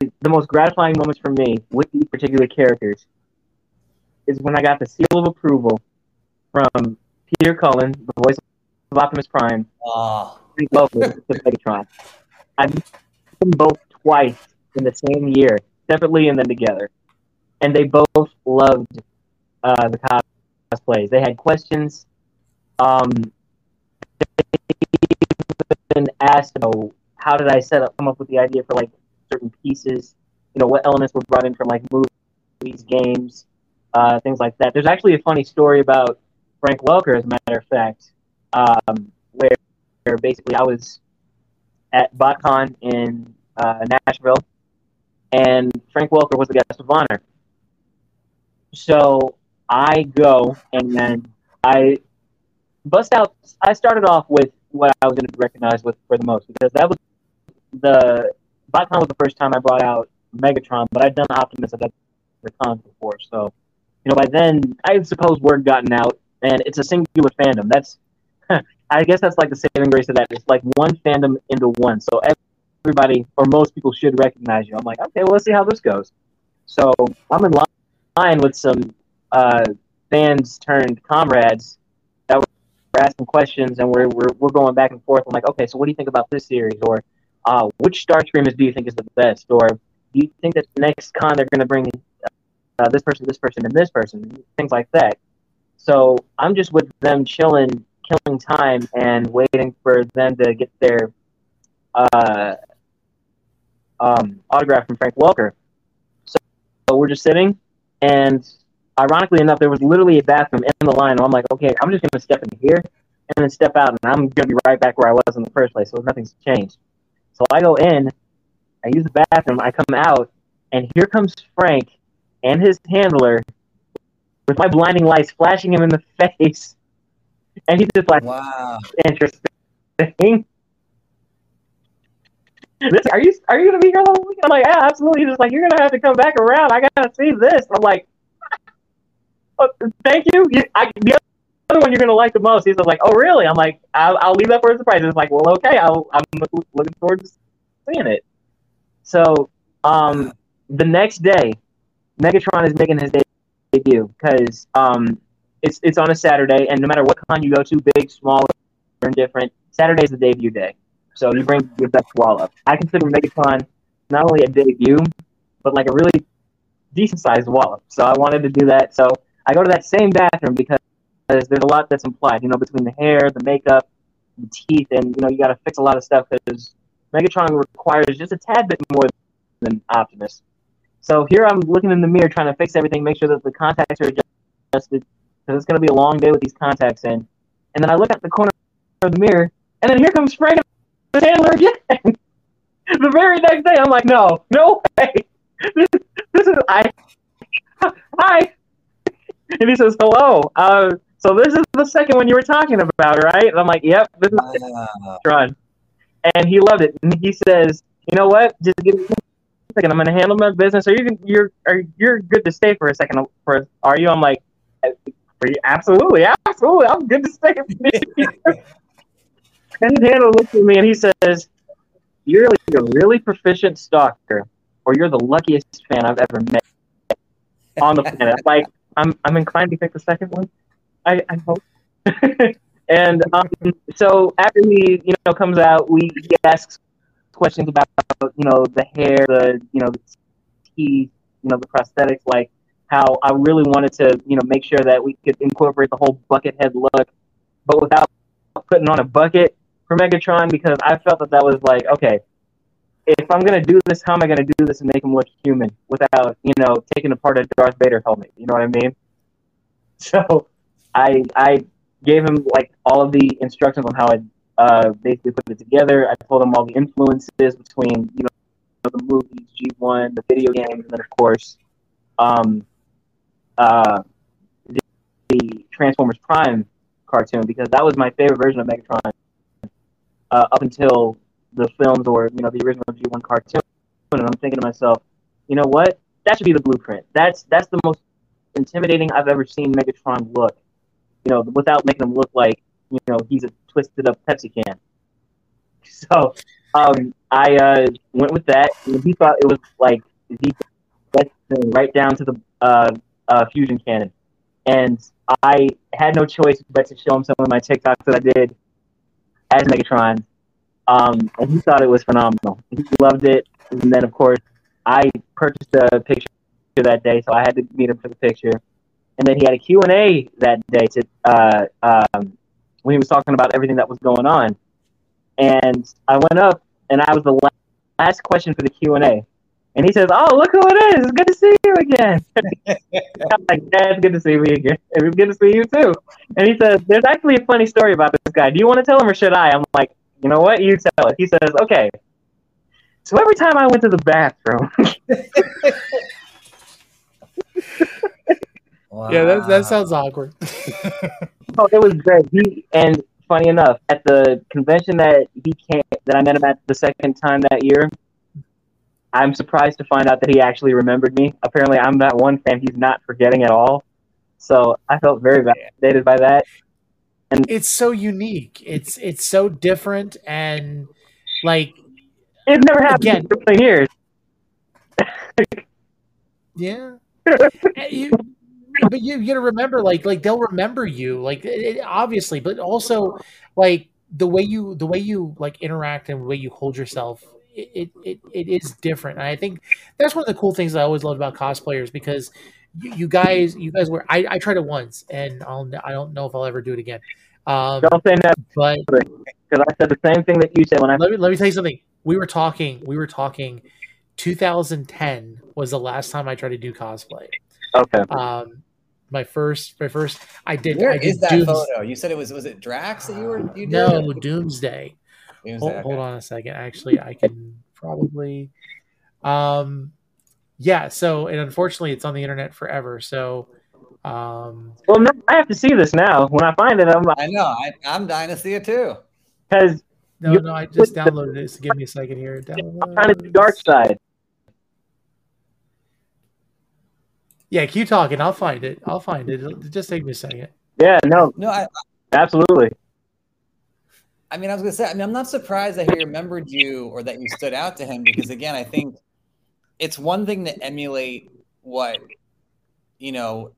the most gratifying moments for me with these particular characters is when I got the seal of approval from Peter Cullen, the voice of Optimus Prime, oh. and the Megatron. I've met them both twice in the same year, separately and then together, and they both loved uh, the cosplays. They had questions. Um, been asked, you know, how did I set up, come up with the idea for like certain pieces? You know, what elements were brought in from like movies, games, uh, things like that. There's actually a funny story about Frank Welker, as a matter of fact, um, where, where basically I was at BotCon in uh, Nashville, and Frank Welker was the guest of honor. so I go and then I bust out. I started off with what I was going to recognize with for the most because that was the BotCon was the first time I brought out Megatron, but I'd done Optimus at the cons before, so you know by then I suppose word gotten out, and it's a singular fandom. That's I guess that's like the saving grace of that. It's like one fandom into one, so everybody or most people should recognize you. I'm like, okay, well let's see how this goes. So I'm in line with some uh, fans turned comrades that were asking questions, and we're, we're we're going back and forth. I'm like, okay, so what do you think about this series, or uh, which Star Screamers do you think is the best, or do you think that the next con they're going to bring uh, this person, this person, and this person, things like that. So I'm just with them chilling, killing time, and waiting for them to get their uh, um, autograph from Frank Welker. So, so we're just sitting, and ironically enough, there was literally a bathroom in the line. I'm like, okay, I'm just gonna step in here and then step out, and I'm gonna be right back where I was in the first place. So nothing's changed. So I go in, I use the bathroom, I come out, and here comes Frank and his handler with my blinding lights flashing him in the face, and he's just like, Wow. interesting. This, are you are you gonna be here whole week? I'm like, yeah, absolutely. He's just like, you're gonna have to come back around. I gotta see this. I'm like, oh, thank you. you I, the other one you're gonna like the most. He's like, oh really? I'm like, I'll, I'll leave that for a surprise. It's like, well, okay. I'll, I'm look- looking forward to seeing it. So, um, the next day, Megatron is making his debut because um, it's it's on a Saturday, and no matter what con you go to, big, small, or indifferent, Saturday's the debut day. So you bring your best wallop. I consider Megatron not only a debut, but like a really decent sized wallop. So I wanted to do that. So I go to that same bathroom because there's a lot that's implied, you know, between the hair, the makeup, the teeth, and you know, you got to fix a lot of stuff because Megatron requires just a tad bit more than Optimus. So here I'm looking in the mirror trying to fix everything, make sure that the contacts are adjusted because it's going to be a long day with these contacts in. And then I look at the corner of the mirror, and then here comes Frank handler again. the very next day, I'm like, no, no way. This, this is I. Hi. And he says, hello. Uh, so this is the second one you were talking about, right? And I'm like, yep, this is Wow. Tron. And he loved it. And he says, you know what? Just give me a second. I'm going to handle my business. Are you you're are you're good to stay for a second? For are you? I'm like, "Uh, absolutely, absolutely. I'm good to stay. and his handler looks at me and he says, "You're a really proficient stalker, or you're the luckiest fan I've ever met on the planet." like, I'm I'm inclined to pick the second one. I, I hope. and um, so after he you know comes out, we he asks questions about you know the hair, the you know the teeth, you know the prosthetics, like how I really wanted to you know make sure that we could incorporate the whole bucket head look, but without putting on a bucket for Megatron because I felt that that was like okay. If I'm gonna do this, how am I gonna do this and make him look human without, you know, taking apart a Darth Vader helmet? You know what I mean? So, I I gave him like all of the instructions on how I uh, basically put it together. I told him all the influences between you know the movies, G1, the video games, and then of course, um, uh, the, the Transformers Prime cartoon because that was my favorite version of Megatron uh, up until the films or you know the original G1 cartoon. And I'm thinking to myself, you know what? That should be the blueprint. That's that's the most intimidating I've ever seen Megatron look. You know, without making him look like you know he's a twisted up Pepsi can. So um, I uh, went with that, and he thought it was like the best thing, right down to the uh, uh, fusion cannon. And I had no choice but to show him some of my TikToks that I did as Megatron, um, and he thought it was phenomenal. He loved it, and then of course I purchased a picture that day, so I had to meet him for the picture. And then he had a Q and A that day to uh, um, when he was talking about everything that was going on. And I went up, and I was the la- last question for the Q and he says, "Oh, look who it is! It's good to see you again." I'm like, "Yeah, it's good to see me again. It's good to see you too." And he says, "There's actually a funny story about this guy. Do you want to tell him or should I?" I'm like, "You know what? You tell it." He says, "Okay." So every time I went to the bathroom, Yeah, that, that sounds awkward. Oh, it was great. He and funny enough, at the convention that he came, that I met him at the second time that year, I'm surprised to find out that he actually remembered me. Apparently, I'm that one fan he's not forgetting at all. So I felt very validated by that. And it's so unique. It's it's so different and like It never happened Again. in years. yeah. Eh, you, but you, you gotta remember, like, like they'll remember you, like, it, obviously, but also, like, the way you, the way you like interact and the way you hold yourself, it, it, it is different. And I think that's one of the cool things I always loved about cosplayers because you, you guys, you guys were, I, I tried it once, and I'll, I don't know if I'll ever do it again. Um, Don't say that but because I said the same thing that you said when I. let me let me tell you something. We were talking. We were talking. 2010 was the last time I tried to do cosplay. Okay. Um, my first, my first, I did. Where I did is that Dooms- photo? You said it was was it Drax that you were you did? No, Doomsday. Doomsday, Hold, okay. hold on a second. Actually, I can probably. Um, yeah. So, and unfortunately, it's on the internet forever. So, um, Well, no, I have to see this now. When I find it, I'm like, I know. I, I'm dying to see it too. because no, no, I just downloaded it. So give me a second here. I'm trying to do dark side. Yeah, keep talking. I'll find it. I'll find it. It'll just take me a second. Yeah, no, No, I, absolutely. I mean, I was gonna say. I mean, I'm not surprised that he remembered you or that you stood out to him because, again, I think it's one thing to emulate what you know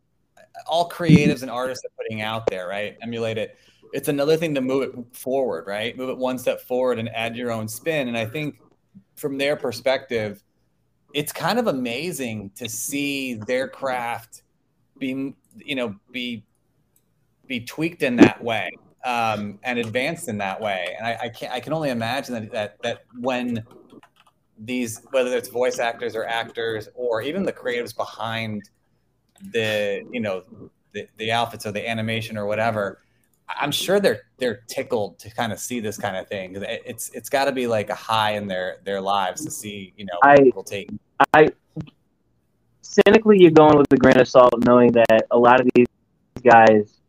all creatives and artists are putting out there, right? Emulate it. It's another thing to move it forward, right? Move it one step forward and add your own spin. And I think from their perspective, it's kind of amazing to see their craft be, you know, be be tweaked in that way um, and advanced in that way. And I, I can I can only imagine that that that when these whether it's voice actors or actors or even the creatives behind the you know the, the outfits or the animation or whatever i'm sure they're they're tickled to kind of see this kind of thing it's it's got to be like a high in their their lives to see you know I- people take I cynically you're going with a grain of salt knowing that a lot of these guys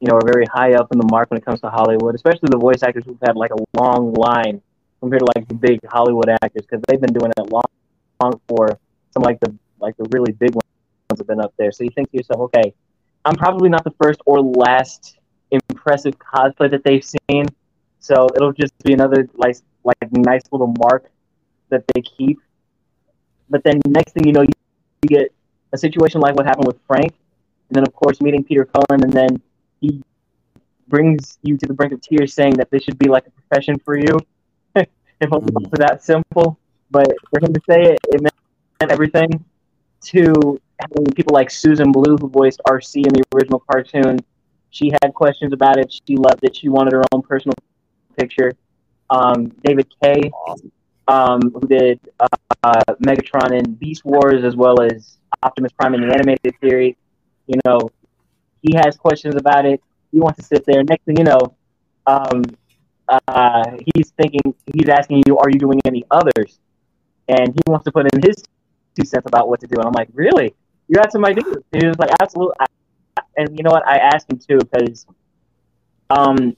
you know are very high up in the mark when it comes to hollywood especially the voice actors who've had like a long line compared to like the big hollywood actors because they've been doing it long, long for some like the like the really big ones have been up there. So you think to yourself okay i'm probably not the first or last impressive cosplay that they've seen so it'll just be another like like nice little mark that they keep but then next thing you know you you get a situation like what happened with Frank, and then of course meeting Peter Cullen, and then he brings you to the brink of tears, saying that this should be like a profession for you. if it was that simple, but for him to say it, it meant everything. To having people like Susan Blu, who voiced Arcee in the original cartoon, she had questions about it. She loved it. She wanted her own personal picture. Um, David Kaye, um, who did uh, uh, Megatron in Beast Wars as well as Optimus Prime in the animated series. You know, he has questions about it. He wants to sit there. Next thing you know, um, uh, he's thinking, he's asking you, are you doing any others? And he wants to put in his two cents about what to do. And I'm like, really? You had some ideas? And he was like, absolutely. And you know what? I asked him too because um,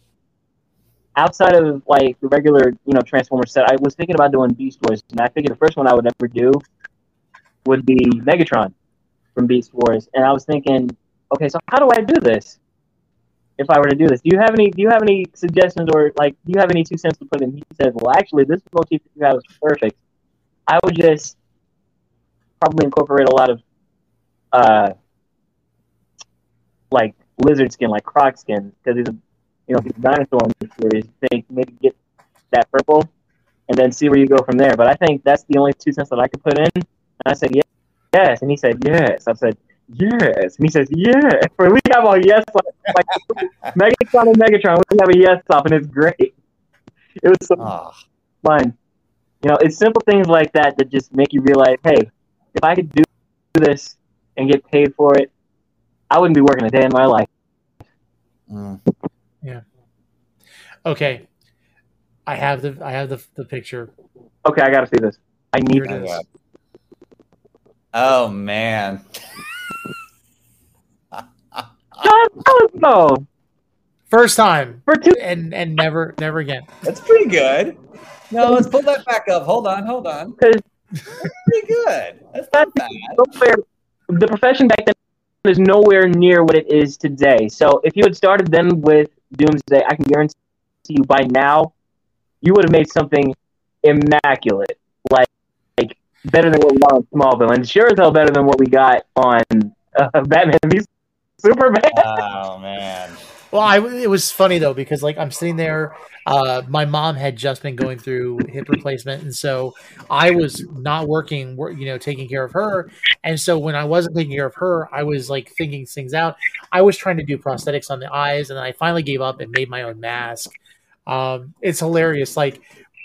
outside of like the regular, you know, Transformers set, I was thinking about doing Beast Wars, and I figured the first one I would ever do would be Megatron from Beast Wars, and I was thinking, okay, so how do I do this? If I were to do this, do you have any? Do you have any suggestions, or like, do you have any two cents to put in? He said, well, actually, this motif you have is perfect. I would just probably incorporate a lot of, uh, like lizard skin, like croc skin, because he's a you know, he's a dinosaur in the series, think maybe get that purple and then see where you go from there. But I think that's the only two cents that I could put in. And I said, yes. yes. And he said, yes. I said, yes. And he says, yes. And we have a yes off. Like, Megatron and Megatron, we have a yes off, and it's great. It was so Ah, fun. You know, it's simple things like that that just make you realize, hey, if I could do this and get paid for it, I wouldn't be working a day in my life. mm. Okay, I have the I have the the picture. Okay, I got to see this. I need Here it Oh, is. God. man God, no. First time, For two, and and never never again. That's pretty good. No, let's pull that back up. Hold on, hold on. because That's pretty good. That's not bad. nowhere, the profession back then is nowhere near what it is today. So if you had started then with Doomsday, I can guarantee you by now, you would have made something immaculate, like like better than what we got on Smallville, and sure as hell better than what we got on uh, Batman v Superman. Oh man. Well, I it was funny though because like I'm sitting there, uh, my mom had just been going through hip replacement, and so I was not working, you know, taking care of her, and so when I wasn't taking care of her, I was like thinking things out. I was trying to do prosthetics on the eyes, and I finally gave up and made my own mask. Um, it's hilarious, like,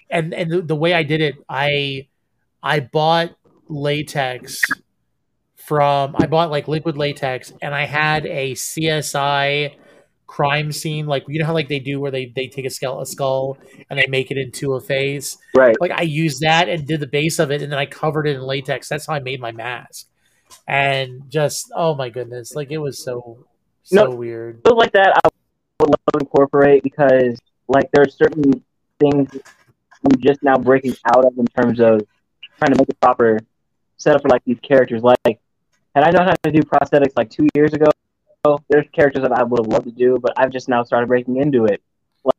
and and the, the way I did it, I I bought latex from I bought like liquid latex, and I had a CSI crime scene like you know how like they do where they they take a skull a skull and they make it into a face Right. like i used that and did the base of it and then i covered it in latex that's how i made my mask and just oh my goodness like it was so so No. weird stuff like that I would love to incorporate because like there are certain things I'm just now breaking out of in terms of trying to make a proper setup for like these characters. Like had I known how to do prosthetics like two years ago, there's characters that I would have loved to do, but I've just now started breaking into it.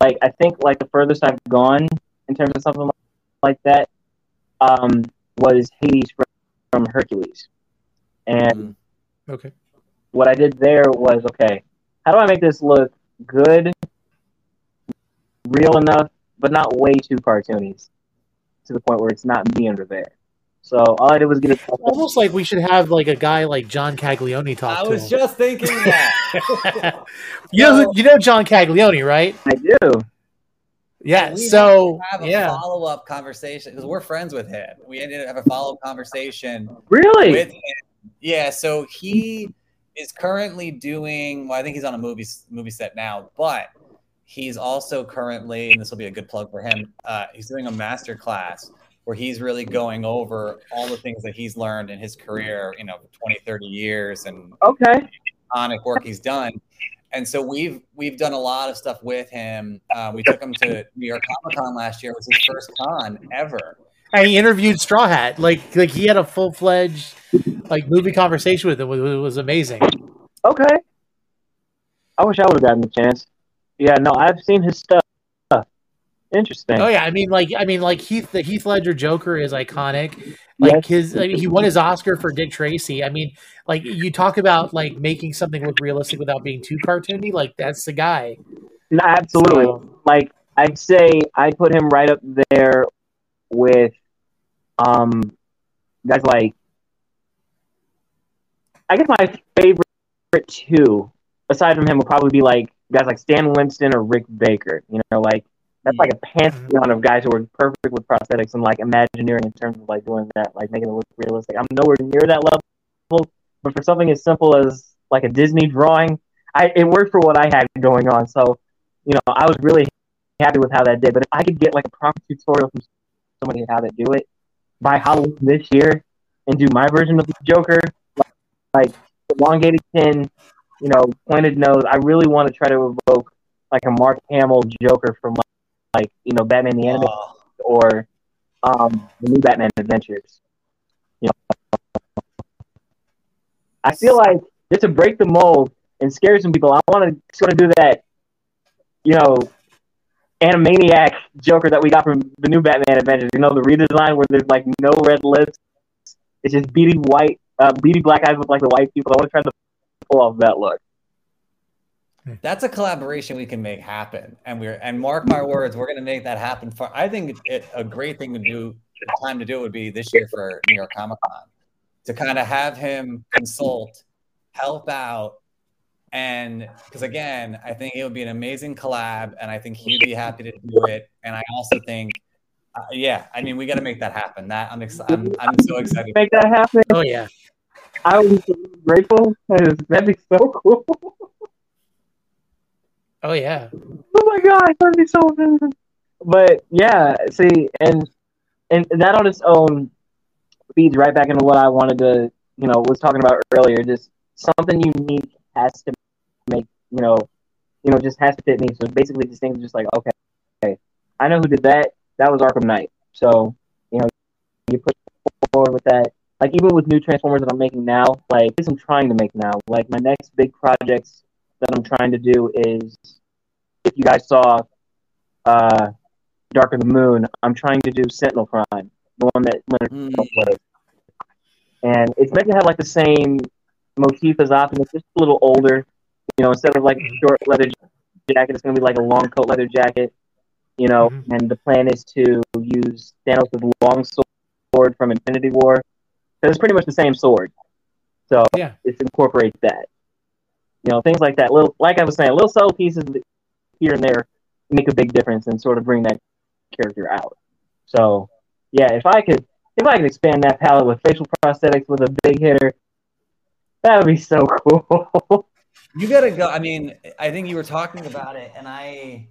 Like I think like the furthest I've gone in terms of something like that um, was Hades from, Hercules, and okay what I did there was okay, how do I make this look good, real enough, but not way too cartoony to the point where it's not me under there. So all I did was get it. almost like we should have like a guy like john caglione talk I to was him. just thinking that. you know you know john caglione right I do. yeah We so have a yeah follow up conversation because we're friends with him. We ended up having a follow up conversation Really? with him. Yeah, so he is currently doing. Well, I think he's on a movie movie set now, but he's also currently, and this will be a good plug for him. Uh, he's doing a master class where he's really going over all the things that he's learned in his career. You know, 20, 30 years, and okay. iconic work he's done. And so we've we've done a lot of stuff with him. Uh, we took him to New York Comic Con last year. It was his first con ever. and he interviewed straw hat like like he had a full-fledged like movie conversation with him it was, was amazing Okay. I wish I would have gotten the chance. Yeah, no, I've seen his stuff. Interesting. Oh yeah, I mean, like, I mean, like Heath, the Heath Ledger Joker is iconic. Like Yes. his, I mean, he won his Oscar for Dick Tracy. I mean, like you talk about like making something look realistic without being too cartoony. Like that's the guy. No, absolutely. So- Like I'd say I put him right up there with um guys like I guess my favorite two, aside from him, would probably be like guys like Stan Winston or Rick Baker. You know, like that's like a mm-hmm. pantheon of guys who are perfect with prosthetics and like Imagineering in terms of like doing that, like making it look realistic. I'm nowhere near that level, but for something as simple as like a Disney drawing, I it worked for what I had going on. So, you know, I was really happy with how that did. But if I could get like a proper tutorial from somebody how to do it by Halloween this year and do my version of the Joker, like, like elongated chin, you know, pointed nose, I really want to try to evoke like a Mark Hamill Joker from like, you know Batman the Animated Oh, or um, the new Batman Adventures. You know, I feel like just to break the mold and scare some people, I want to sort of do that, you know, Animaniac Joker that we got from the new Batman Adventures. You know, the redesign where there's like no red lips, it's just beady white, uh, beady black eyes with like the white people. I want to try to pull off that look. That's a collaboration we can make happen, and we're and mark my words, we're going to make that happen. For I think it, a great thing to do, time to do it would be this year for New York Comic Con, to kind of have him consult, help out, and because again, I think it would be an amazing collab, and I think he'd be happy to do it. And I also think, uh, yeah, I mean, we got to make that happen. That I'm excited. I'm, I'm so excited. Make that happen. Oh yeah, I was be so grateful. That'd be so cool. Oh yeah. oh my god, that'd be so amazing. But yeah, see, and and that on its own feeds right back into what I wanted to, you know, was talking about earlier. Just something unique has to make you know, you know, just has to fit me. So basically, these things just like okay, okay, I know who did that. That was Arkham Knight. So you know, you put forward with that. Like even with new Transformers that I'm making now, like this I'm trying to make now. Like my next big projects that I'm trying to do is, if you guys saw, uh, Dark of the Moon, I'm trying to do Sentinel Prime, the one that Leonard Mm. And it's meant to have like the same motif as Optimus, just a little older. You know, instead of like a short leather jacket, it's going to be like a long coat leather jacket. You know, Mhm. and the plan is to use Thanos' with long sword from Infinity War. So it's pretty much the same sword. So Yeah. it incorporates that. You know, things like that. Little, like I was saying, little subtle pieces here and there make a big difference and sort of bring that character out. So, yeah, if I could, if I could expand that palette with facial prosthetics with a big hitter, that would be so cool. You gotta go. I mean, I think you were talking about it, and I.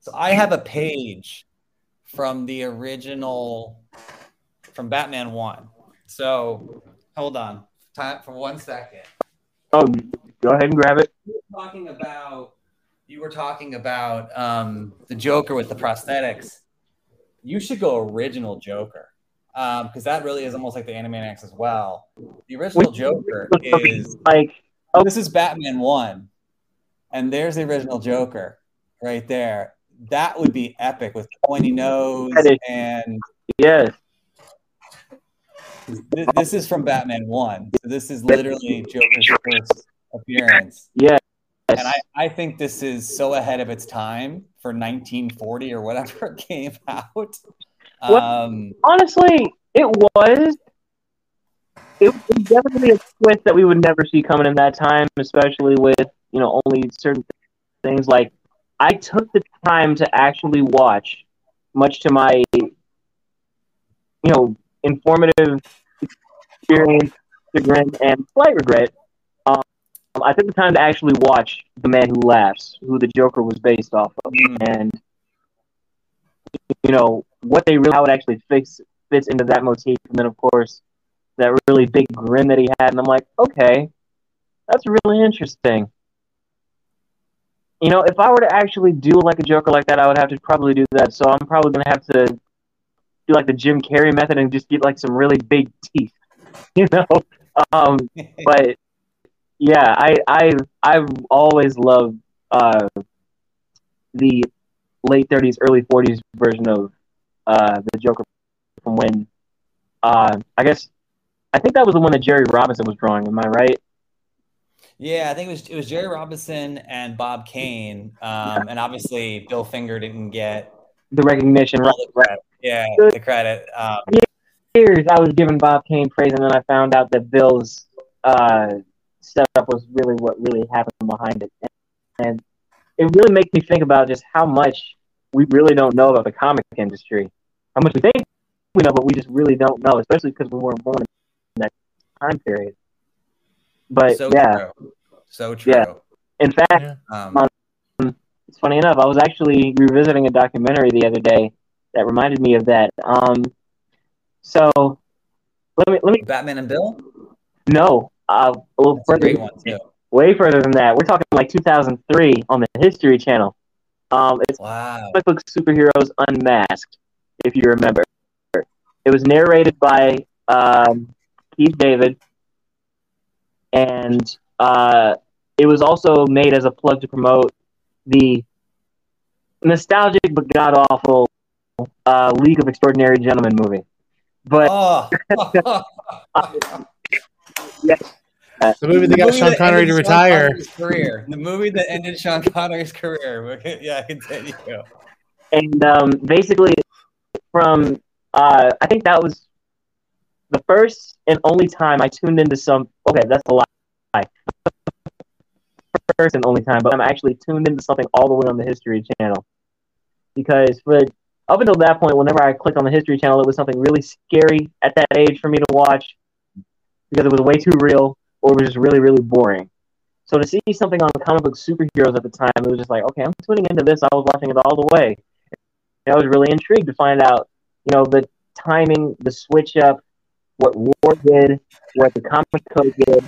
So I have a page from the original, from Batman One. So hold on, time for one second. oh, go ahead and grab it. You were talking about. You were talking about um, the Joker with the prosthetics. You should go original Joker, because that really is almost like the Animaniacs as well. The original Joker is like, Oh, this is Batman one, and there's the original Joker right there. That would be epic with pointy nose and yes, th- this is from Batman one. So this is literally Joker's first appearance, yes. and I, I think this is so ahead of its time for 1940 or whatever it came out. Um, honestly, it was. It was definitely a twist that we would never see coming in that time, especially with you know only certain things. Like I took the time to actually watch, much to my you know informative experience, chagrin, and slight regret. Um, I took the time to actually watch The Man Who Laughs, who the Joker was based off of, Mm. and you know what they really how it actually fits fits into that motif, and then of course that really big grin that he had, and I'm like, okay, that's really interesting. You know, if I were to actually do like a Joker like that, I would have to probably do that. So I'm probably gonna have to do like the Jim Carrey method and just get like some really big teeth, you know. Um, but yeah, I I I've always loved uh, the late 30s, early 40s version of uh, the Joker from when uh, I guess I think that was the one that Jerry Robinson was drawing. Am I right? yeah, I think it was it was Jerry Robinson and Bob Kane, um, and obviously Bill Finger didn't get The recognition, right? the credit. Yeah, the credit. Um, Years I was giving Bob Kane praise, and then I found out that Bill's uh, setup was really what really happened behind it, and it really makes me think about just how much we really don't know about the comic industry. How much we think we know, but we just really don't know, especially because we weren't born in that time period. But so yeah, true. So true. Yeah. in fact, Yeah. Um, it's funny enough. I was actually revisiting a documentary the other day that reminded me of that. Um, so let me let me Batman and Bill. no uh, a little That's a further, great one too. way further than that. We're talking like 2003 on the History Channel. Um, it's Wow. comic book superheroes unmasked, if you remember. It was narrated by um, Keith David, and uh, it was also made as a plug to promote the nostalgic but god awful uh, League of Extraordinary Gentlemen movie. But Oh. yes, The movie that The got movie Sean that Connery to ended Sean retire. Connery's career. The movie that ended Sean Connery's career. yeah, continue. and um, basically from uh, I think that was the first and only time I tuned into some. Okay, that's a lie. First and only time, but I'm actually tuned into something all the way on the History Channel because for up until that point, whenever I clicked on the History Channel, it was something really scary at that age for me to watch because it was way too real or it was just really really boring. So to see something on comic book superheroes at the time, it was just like, okay, I'm tuning into this. I was watching it all the way. And I was really intrigued to find out, you know, the timing, the switch up, what War did, what the comic code did,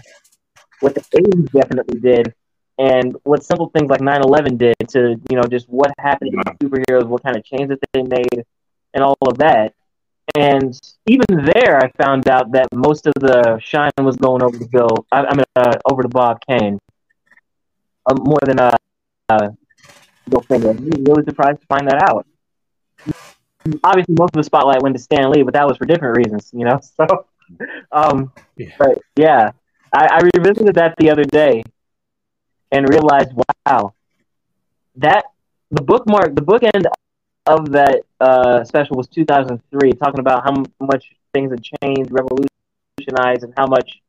what the 80s definitely did, and what simple things like 9/11 did to you know just what happened to superheroes, what kind of changes that they made, and all of that. And even there, I found out that most of the shine was going over to Bill. I, I mean, uh, over to Bob Kane, uh, more than uh, uh, Bill Finger. I was really surprised to find that out. Obviously, most of the spotlight went to Stan Lee, but that was for different reasons, you know. So, um, Yeah. but yeah, I, I revisited that the other day and realized, wow, that the bookmark, the bookend of that uh, special was 2003, talking about how much things had changed, revolutionized, and how much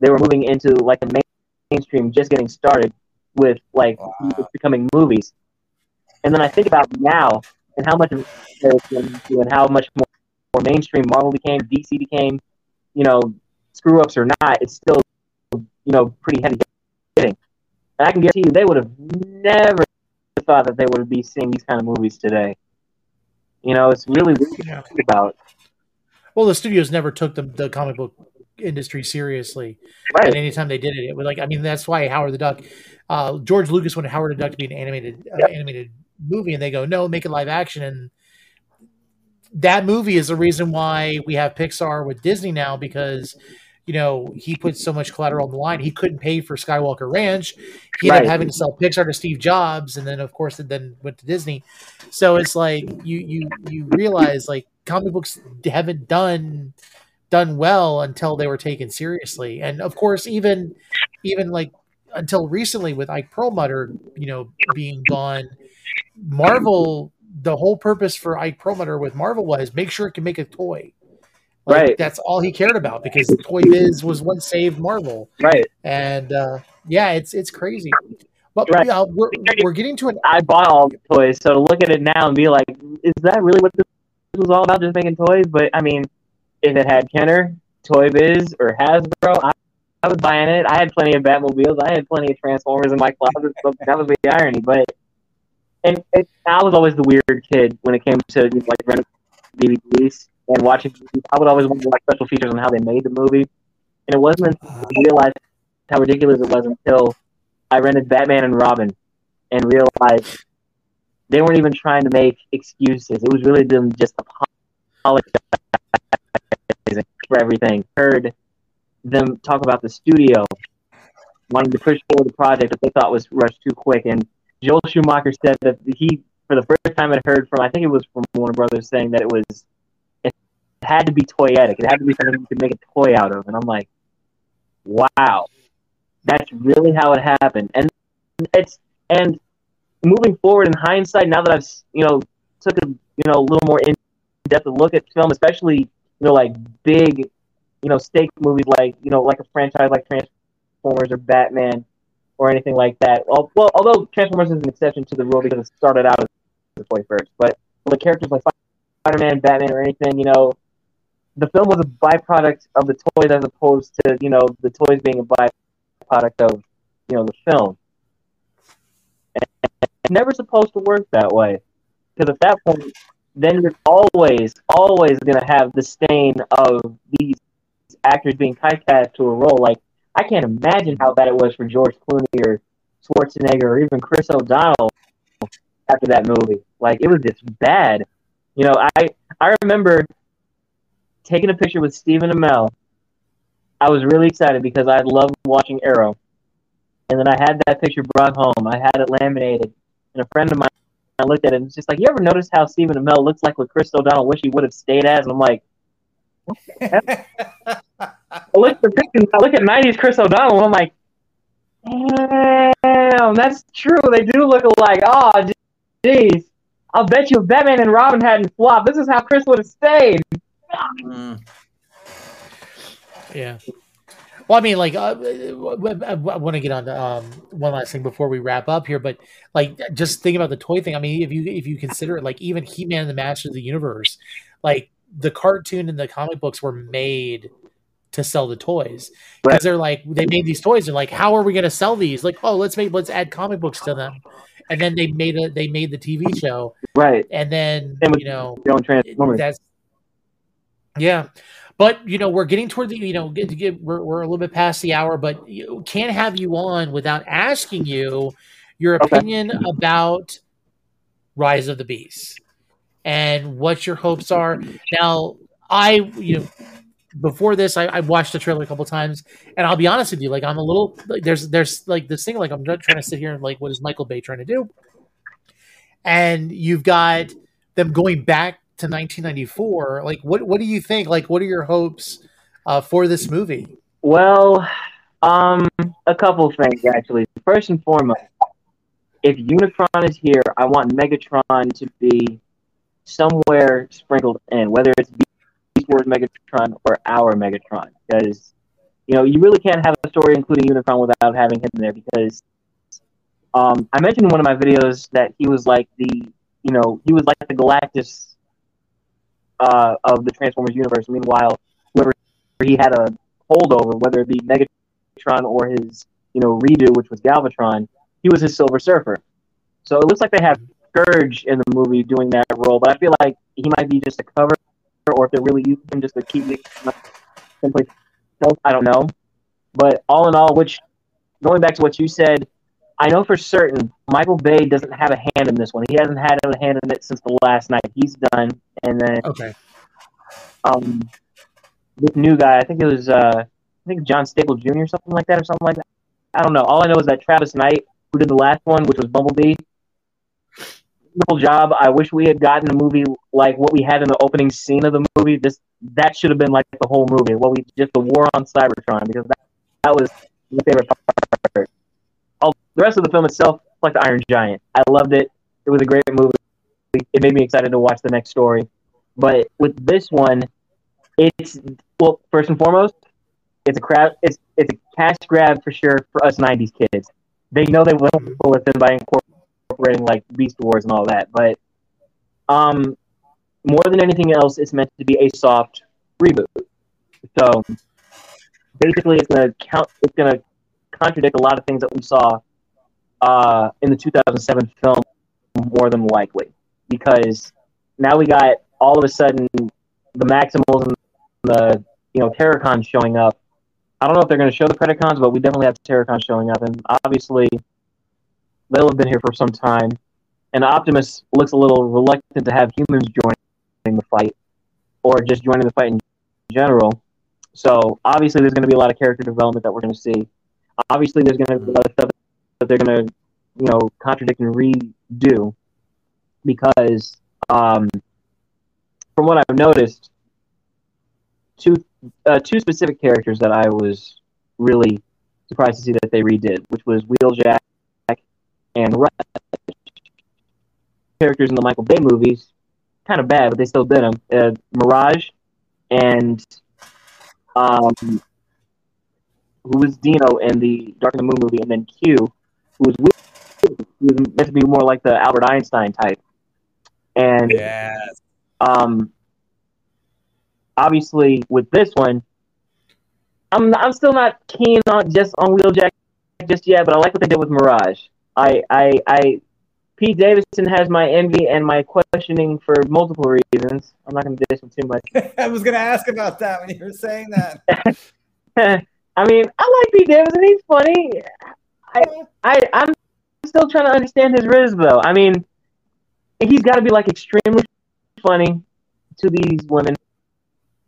they were moving into like the main- mainstream, just getting started with like Wow. becoming movies. And then I think about now and how much and how much more, more mainstream Marvel became, DC became. You know, screw ups or not, it's still you know pretty heavy hitting. And I can guarantee you, they would have never thought that they would be seeing these kind of movies today. You know, it's really weird to think about. Well, the studios never took the, the comic book industry seriously. And Right. anytime they did it, it was like I mean that's why Howard the Duck, uh, George Lucas wanted Howard the Duck to be an animated uh, animated movie, and they go no, make it live action, and that movie is the reason why we have Pixar with Disney now because you know he put so much collateral on the line. He couldn't pay for Skywalker Ranch. He ended Right. up having to sell Pixar to Steve Jobs, and then of course it then went to Disney. So it's like you you you realize like comic books haven't done done well until they were taken seriously. And of course, even even like until recently with Ike Perlmutter, you know, being gone, Marvel. The whole purpose for Ike Perlmutter with Marvel was make sure it can make a toy. Like, Right. That's all he cared about because Toy Biz was what saved Marvel. Right. And uh, yeah, it's it's crazy. But Right. yeah, we're, we're getting to an I bought all the toys, so to look at it now and be like, is that really what this was all about? Just making toys? But I mean, if it had Kenner, Toy Biz, or Hasbro, I, I was buying it. I had plenty of Batmobiles. I had plenty of Transformers in my closet. So that was the irony. But and it, I was always the weird kid when it came to like renting DVDs and watching. I would always want to watch special features on how they made the movie, and it wasn't until I realized how ridiculous it was until I rented Batman and Robin and realized they weren't even trying to make excuses. It was really them just apologizing for everything. Heard them talk about the studio wanting to push forward the project that they thought was rushed too quick. And Joel Schumacher said that he, for the first time, had heard from I think it was from Warner Brothers saying that it was had to be toyetic. It had to be something you could make a toy out of. And I'm like, wow, that's really how it happened. And it's and moving forward in hindsight, now that I've you know took a you know a little more in depth look at film, especially you know like big you know stake movies like you know like a franchise like Transformers or Batman or anything like that. Well, well although Transformers is an exception to the rule because it started out as a toy first, but the characters like Spider-Man, Batman, or anything, you know, the film was a byproduct of the toys as opposed to you know the toys being a byproduct of you know the film. And it's never supposed to work that way because at that point, then you're always, always gonna have the stain of these actors being typecast to a role. Like I can't imagine how bad it was for George Clooney or Schwarzenegger or even Chris O'Donnell after that movie. Like it was just bad. You know, I I remember taking a picture with Stephen Amell. I was really excited because I loved watching Arrow. And then I had that picture brought home. I had it laminated. And a friend of mine I looked at it and it's just like, You ever notice how Stephen Amell looks like what Chris O'Donnell wish he would have stayed as? And I'm like, I look at the I look at '90s Chris O'Donnell, and I'm like, damn, that's true. They do look alike. Oh, jeez. I'll bet you if Batman and Robin hadn't flopped, this is how Chris would have stayed. Mm. Yeah. Well, I mean, like, uh, I want to get on to um, one last thing before we wrap up here, but like, just think about the toy thing. I mean, if you if you consider it, like, even He Man and the Master of the Universe, like the cartoon and the comic books were made to sell the toys because Right. they're like they made these toys and like, how are we going to sell these? Like, oh, let's make let's add comic books to them, and then they made a they made the TV show, Right. and then with you know Your own Transformers. that's yeah. But you know we're getting toward the you know get, get we're, we're a little bit past the hour but you can't have you on without asking you your Okay. opinion about rise of the beast and what your hopes are. Now i you know before this I, I watched the trailer a couple times and i'll be honest with you like i'm a little like there's there's like this thing like i'm trying to sit here and like what is michael bay trying to do? And you've got them going back to 1994 like what what do you think like what are your hopes uh, for this movie Well, um, a couple things actually. First and foremost, if Unicron is here, I want Megatron to be somewhere sprinkled in, whether it's Beast Wars Megatron or our Megatron, because you know you really can't have a story including Unicron without having him there. Because um, I mentioned in one of my videos that he was like the, you know, he was like the Galactus uh, of the Transformers universe. Meanwhile, whoever he had a holdover, whether it be Megatron or his, you know, redo, which was Galvatron, he was his Silver Surfer. So it looks like they have Scourge in the movie doing that role, but I feel like he might be just a cover, or if they're really using him just to keep simply. I don't know, but all in all, which going back to what you said, I know for certain Michael Bay doesn't have a hand in this one. He hasn't had a hand in it since the Last Knight. He's done, and then okay um, this new guy. I think it was uh, I think John Staple Jr. or something like that, or something like that. I don't know. All I know is that Travis Knight, who did the last one, which was Bumblebee, wonderful job. I wish we had gotten a movie like what we had in the opening scene of the movie. This that should have been like the whole movie. What we just the war on Cybertron because that, that was my favorite part. The rest of the film itself, like the Iron Giant, I loved it. It was a great movie. It made me excited to watch the next story. But with this one, it's well, first and foremost, it's a crowd. It's it's a cash grab for sure for us '90s kids. They know they will pull it in by incorporating like Beast Wars and all that. But um, more than anything else, it's meant to be a soft reboot. So basically, it's gonna count. It's gonna contradict a lot of things that we saw uh, in the 2007 film, more than likely, because now we got all of a sudden the Maximals and the you know Terrorcons showing up. I don't know if they're going to show the Predacons, but we definitely have Terrorcons showing up, and obviously they'll have been here for some time. And Optimus looks a little reluctant to have humans joining the fight, or just joining the fight in general. So obviously, there's going to be a lot of character development that we're going to see. Obviously, there's going to be a lot of stuff that they're going to, you know, contradict and redo because, um, from what I've noticed, two uh, two specific characters that I was really surprised to see that they redid, which was Wheeljack and Rush. Characters in the Michael Bay movies, kind of bad, but they still did them. Uh, Mirage and um, who was Dino in the Dark and the Moon movie, and then Que, who was Wheel- who was meant to be more like the Albert Einstein type. And Yes. um, obviously, with this one, I'm I'm still not keen on just on Wheeljack just yet, but I like what they did with Mirage. I I, I Pete Davidson has my envy and my questioning for multiple reasons. I'm not going to diss him too much. I was gonna ask about that when you were saying that. I mean, I like Pete Davidson. He's funny. I, I, I'm still trying to understand his riz, though. I mean, he's got to be like extremely funny to these women,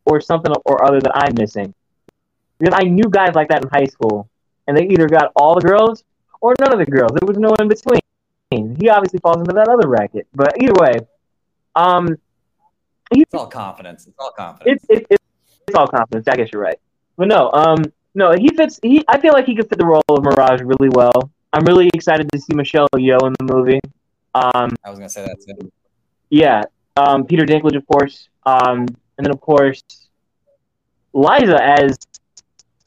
or something or other that I'm missing. Because I knew guys like that in high school, and they either got all the girls or none of the girls. There was no in between. He obviously falls into that other racket. But either way, um, It's all confidence. It's all confidence. it's it, it, it's all confidence. I guess you're right. But no, um, no, he fits. He, I feel like he could fit the role of Mirage really well. I'm really excited to see Michelle Yeoh in the movie. Um, I was gonna say that too. yeah, um, Peter Dinklage, of course, um, and then of course, Liza as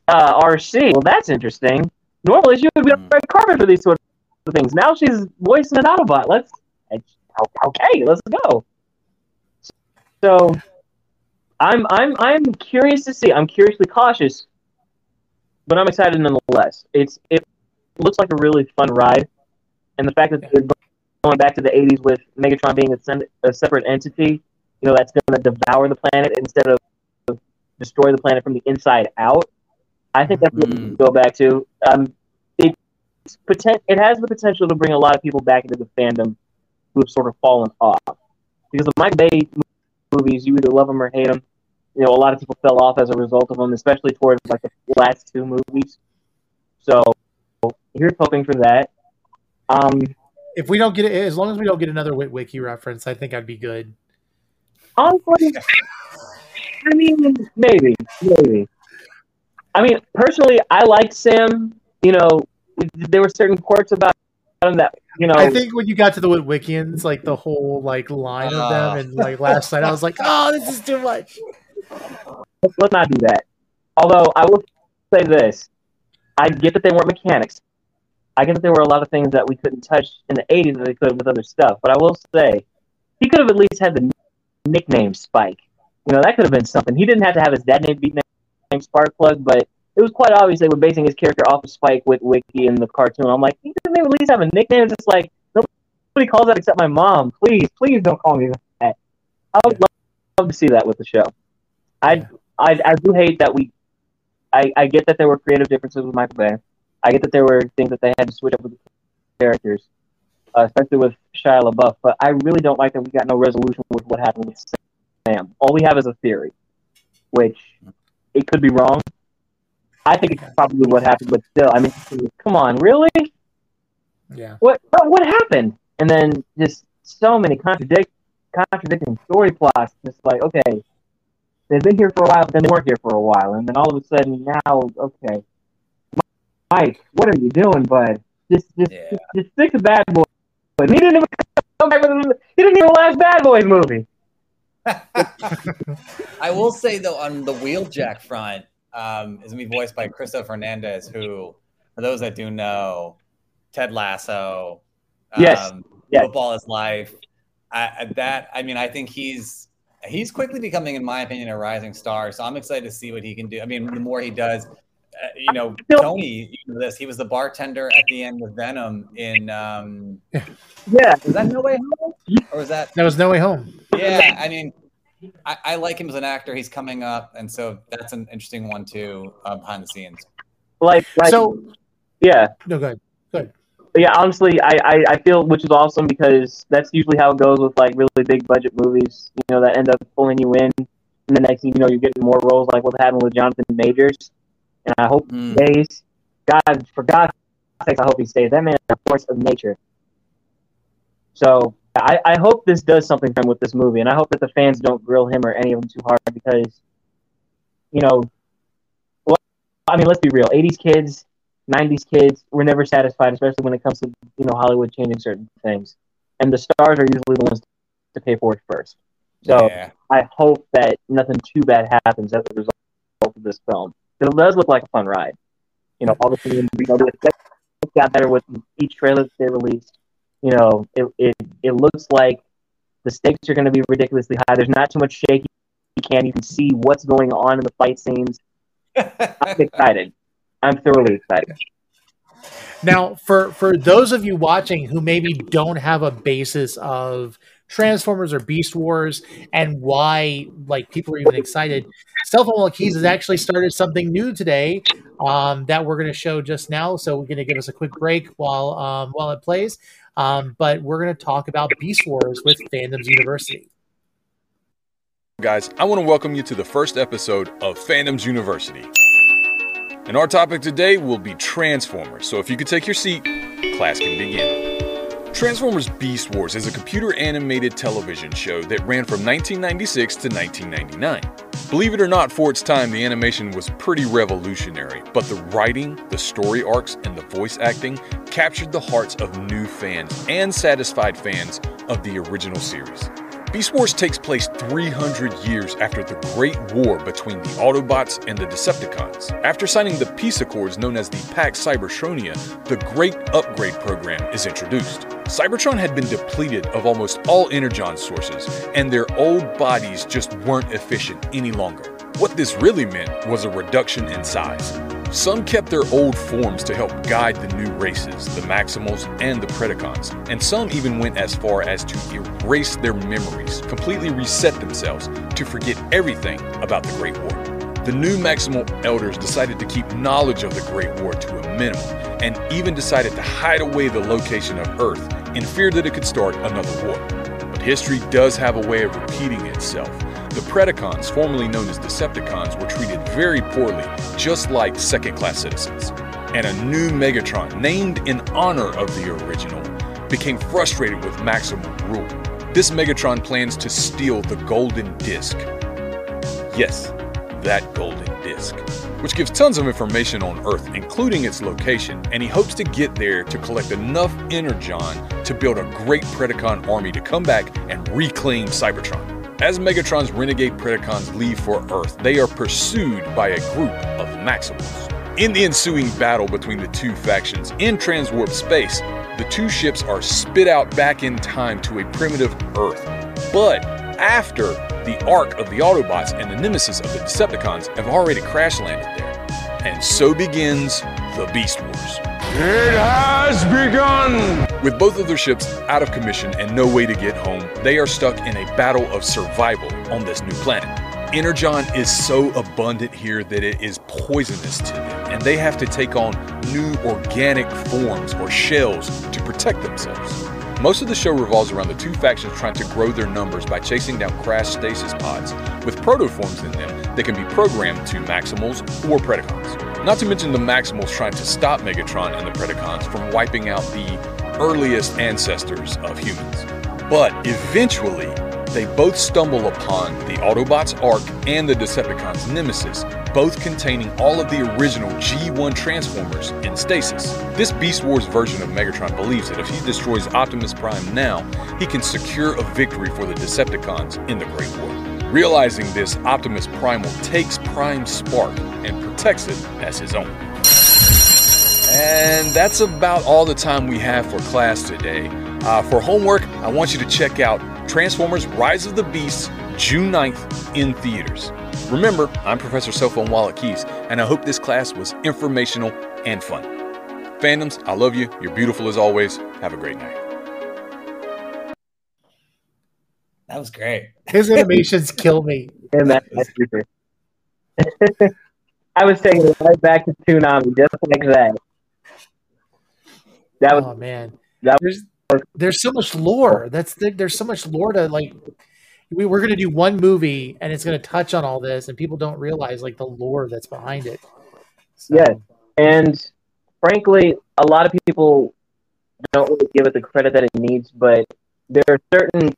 uh, Arcee. Well, that's interesting. Normally, she would be on the red carpet for these sort of things. Now she's voicing an Autobot. Let's okay, let's go. So, I'm I'm I'm curious to see. I'm curiously cautious, but I'm excited nonetheless. It's it looks like a really fun ride, and the fact that they're going back to the '80s with Megatron being a, sen- a separate entity, you know, that's going to devour the planet instead of destroy the planet from the inside out. I think that's what we Mm. go back to. Um, it's poten- it has the potential to bring a lot of people back into the fandom who have sort of fallen off. Because the Mike Bay movies, you either love them or hate them. You know, a lot of people fell off as a result of them, especially towards like the last two movies. So here's hoping for that. Um, If we don't get it, as long as we don't get another Witwicky reference, I think I'd be good. Honestly, I mean, maybe, maybe. I mean, personally, I liked Sam. You know, there were certain quirks about him that you know. I think when you got to the Witwickians, like the whole like line of Ah. them, and like Last Knight, I was like, oh, this is too much. Let's, not do that. Although I will say this, I get that they weren't mechanics. I get that there were a lot of things that we couldn't touch in the '80s that they could with other stuff. But I will say, he could have at least had the nickname Spike. You know, that could have been something. He didn't have to have his dad name be named Sparkplug, but it was quite obvious they were basing his character off of Spike Witwicky in the cartoon. I'm like, he doesn't at least have a nickname. It's just like nobody calls that except my mom. Please, please don't call me that. I would love, love to see that with the show. I, I, I do hate that we. I, I get that there were creative differences with Michael Bay. I get that there were things that they had to switch up with the characters, uh, especially with Shia LaBeouf. But I really don't like that we got no resolution with what happened with Sam. All we have is a theory, which it could be wrong. I think it's probably what happened, but still, I mean, come on, really? Yeah. What what, what happened? And then just so many contradict contradicting story plots. Just like, okay, they've been here for a while, but then they weren't here for a while, and then all of a sudden now, okay, Mike, what are you doing, bud? Just just Yeah. just, just stick to Bad Boys. But he didn't even come back with the- he didn't even last Bad Boys movie. I will say though, on the Wheeljack front, um, is gonna be voiced by Christopher Fernandez, who, for those that do know, Ted Lasso, Yes, um, yes. Football is Life. I, I- that I mean, I think he's he's quickly becoming, in my opinion, a rising star. So I'm excited to see what he can do. I mean, the more he does, uh, you know, Tony, you know this. He was the bartender at the end of Venom in. Um, Yeah, was that No Way Home, or was that That was No Way Home. yeah, I mean, I, I like him as an actor. He's coming up, and so that's an interesting one too uh, behind the scenes. like like so yeah. no good. But yeah, honestly, I, I, I feel which is awesome because that's usually how it goes with like really big budget movies, you know, that end up pulling you in. And the next thing you know, you're getting more roles like what happened with Jonathan Majors. And I hope he Mm. stays. God, for God's sakes, I hope he stays. That man is a force of nature. So I, I hope this does something for him with this movie, and I hope that the fans don't grill him or any of them too hard because, you know, well, I mean, let's be real. 80s kids, 90s kids, we're never satisfied, especially when it comes to you know Hollywood changing certain things, and the stars are usually the ones to pay for it first. So yeah, I hope that nothing too bad happens as a result of this film. It does look like a fun ride. You know, all the things you know, it got better with each trailer that they released. You know, it it, it looks like the stakes are going to be ridiculously high. There's not too much shaky cam. You can't even see what's going on in the fight scenes. I'm excited. I'm thoroughly excited. Now, for for those of you watching who maybe don't have a basis of Transformers or Beast Wars and why like people are even excited, Cell Phone Keys has actually started something new today um, that we're going to show just now. So we're going to give us a quick break while um, while it plays. Um, but we're going to talk about Beast Wars with Fandoms University. Guys, I want to welcome you to the first episode of Fandoms University. And our topic today will be Transformers. So if you could take your seat, class can begin. Transformers Beast Wars is a computer animated television show that ran from 1996 to 1999. Believe it or not, for its time, the animation was pretty revolutionary, but the writing, the story arcs, and the voice acting captured the hearts of new fans and satisfied fans of the original series. Beast Wars takes place 300 years after the Great War between the Autobots and the Decepticons. After signing the peace accords known as the Pax Cybertronia, the Great Upgrade Program is introduced. Cybertron had been depleted of almost all energon sources, and their old bodies just weren't efficient any longer. What this really meant was a reduction in size. Some kept their old forms to help guide the new races, the Maximals and the Predacons, and some even went as far as to erase their memories, completely reset themselves to forget everything about the Great War. the new Maximal elders decided to keep knowledge of the Great War to a minimum, and even decided to hide away the location of Earth in fear that it could start another war. But history does have a way of repeating itself. The Predacons, formerly known as Decepticons, were treated very poorly, just like second class citizens. And a new Megatron, named in honor of the original, became frustrated with Maximal rule. This Megatron plans to steal the Golden Disc. Yes, that Golden Disc, which gives tons of information on Earth, including its location, and he hopes to get there to collect enough Energon to build a great Predacon army to come back and reclaim Cybertron. As Megatron's renegade Predacons leave for Earth, they are pursued by a group of Maximals. In the ensuing battle between the two factions in transwarp space, the two ships are spit out back in time to a primitive Earth. But after the Ark of the Autobots and the nemesis of the Decepticons have already crash landed there. And so begins the Beast Wars. It has begun! With both of their ships out of commission and no way to get home, they are stuck in a battle of survival on this new planet. Energon is so abundant here that it is poisonous to them, and they have to take on new organic forms or shells to protect themselves. Most of the show revolves around the two factions trying to grow their numbers by chasing down crash stasis pods with protoforms in them that can be programmed to Maximals or Predacons. Not to mention the Maximals trying to stop Megatron and the Predacons from wiping out the earliest ancestors of humans. But eventually, they both stumble upon the Autobots' Ark and the Decepticons' Nemesis, both containing all of the original G1 Transformers in stasis. This Beast Wars version of Megatron believes that if he destroys Optimus Prime now, he can secure a victory for the Decepticons in the Great War. Realizing this, Optimus Primal takes Prime's spark and protects it as his own. And that's about all the time we have for class today. Uh, for homework, I want you to check out Transformers Rise of the Beasts June 9th in theaters. Remember, I'm Professor Cellphone Wallet Keys, and I hope this class was informational and fun. Fandoms, I love you. You're beautiful as always. Have a great night. That was great. His animations kill me. And that, that's super. I was taking it right back to Toonami, just like that. That was Oh man, that there's there's so much lore. That's the, there's so much lore to like. We, we're gonna do one movie, and it's gonna touch on all this, and people don't realize like the lore that's behind it. So, Yes. And frankly, a lot of people don't really give it the credit that it needs, but there are certain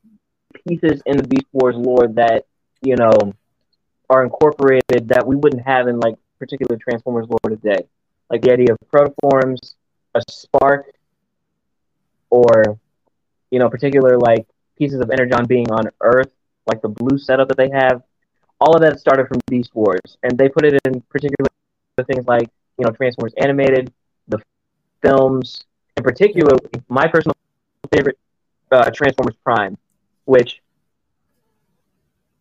pieces in the Beast Wars lore that, you know, are incorporated that we wouldn't have in like particular Transformers lore today. Like the idea of protoforms, a spark, or you know, particular like pieces of Energon being on Earth, like the blue setup that they have. All of that started from Beast Wars, and they put it in particular things like you know Transformers animated, the films, and particularly my personal favorite, uh, Transformers Prime, which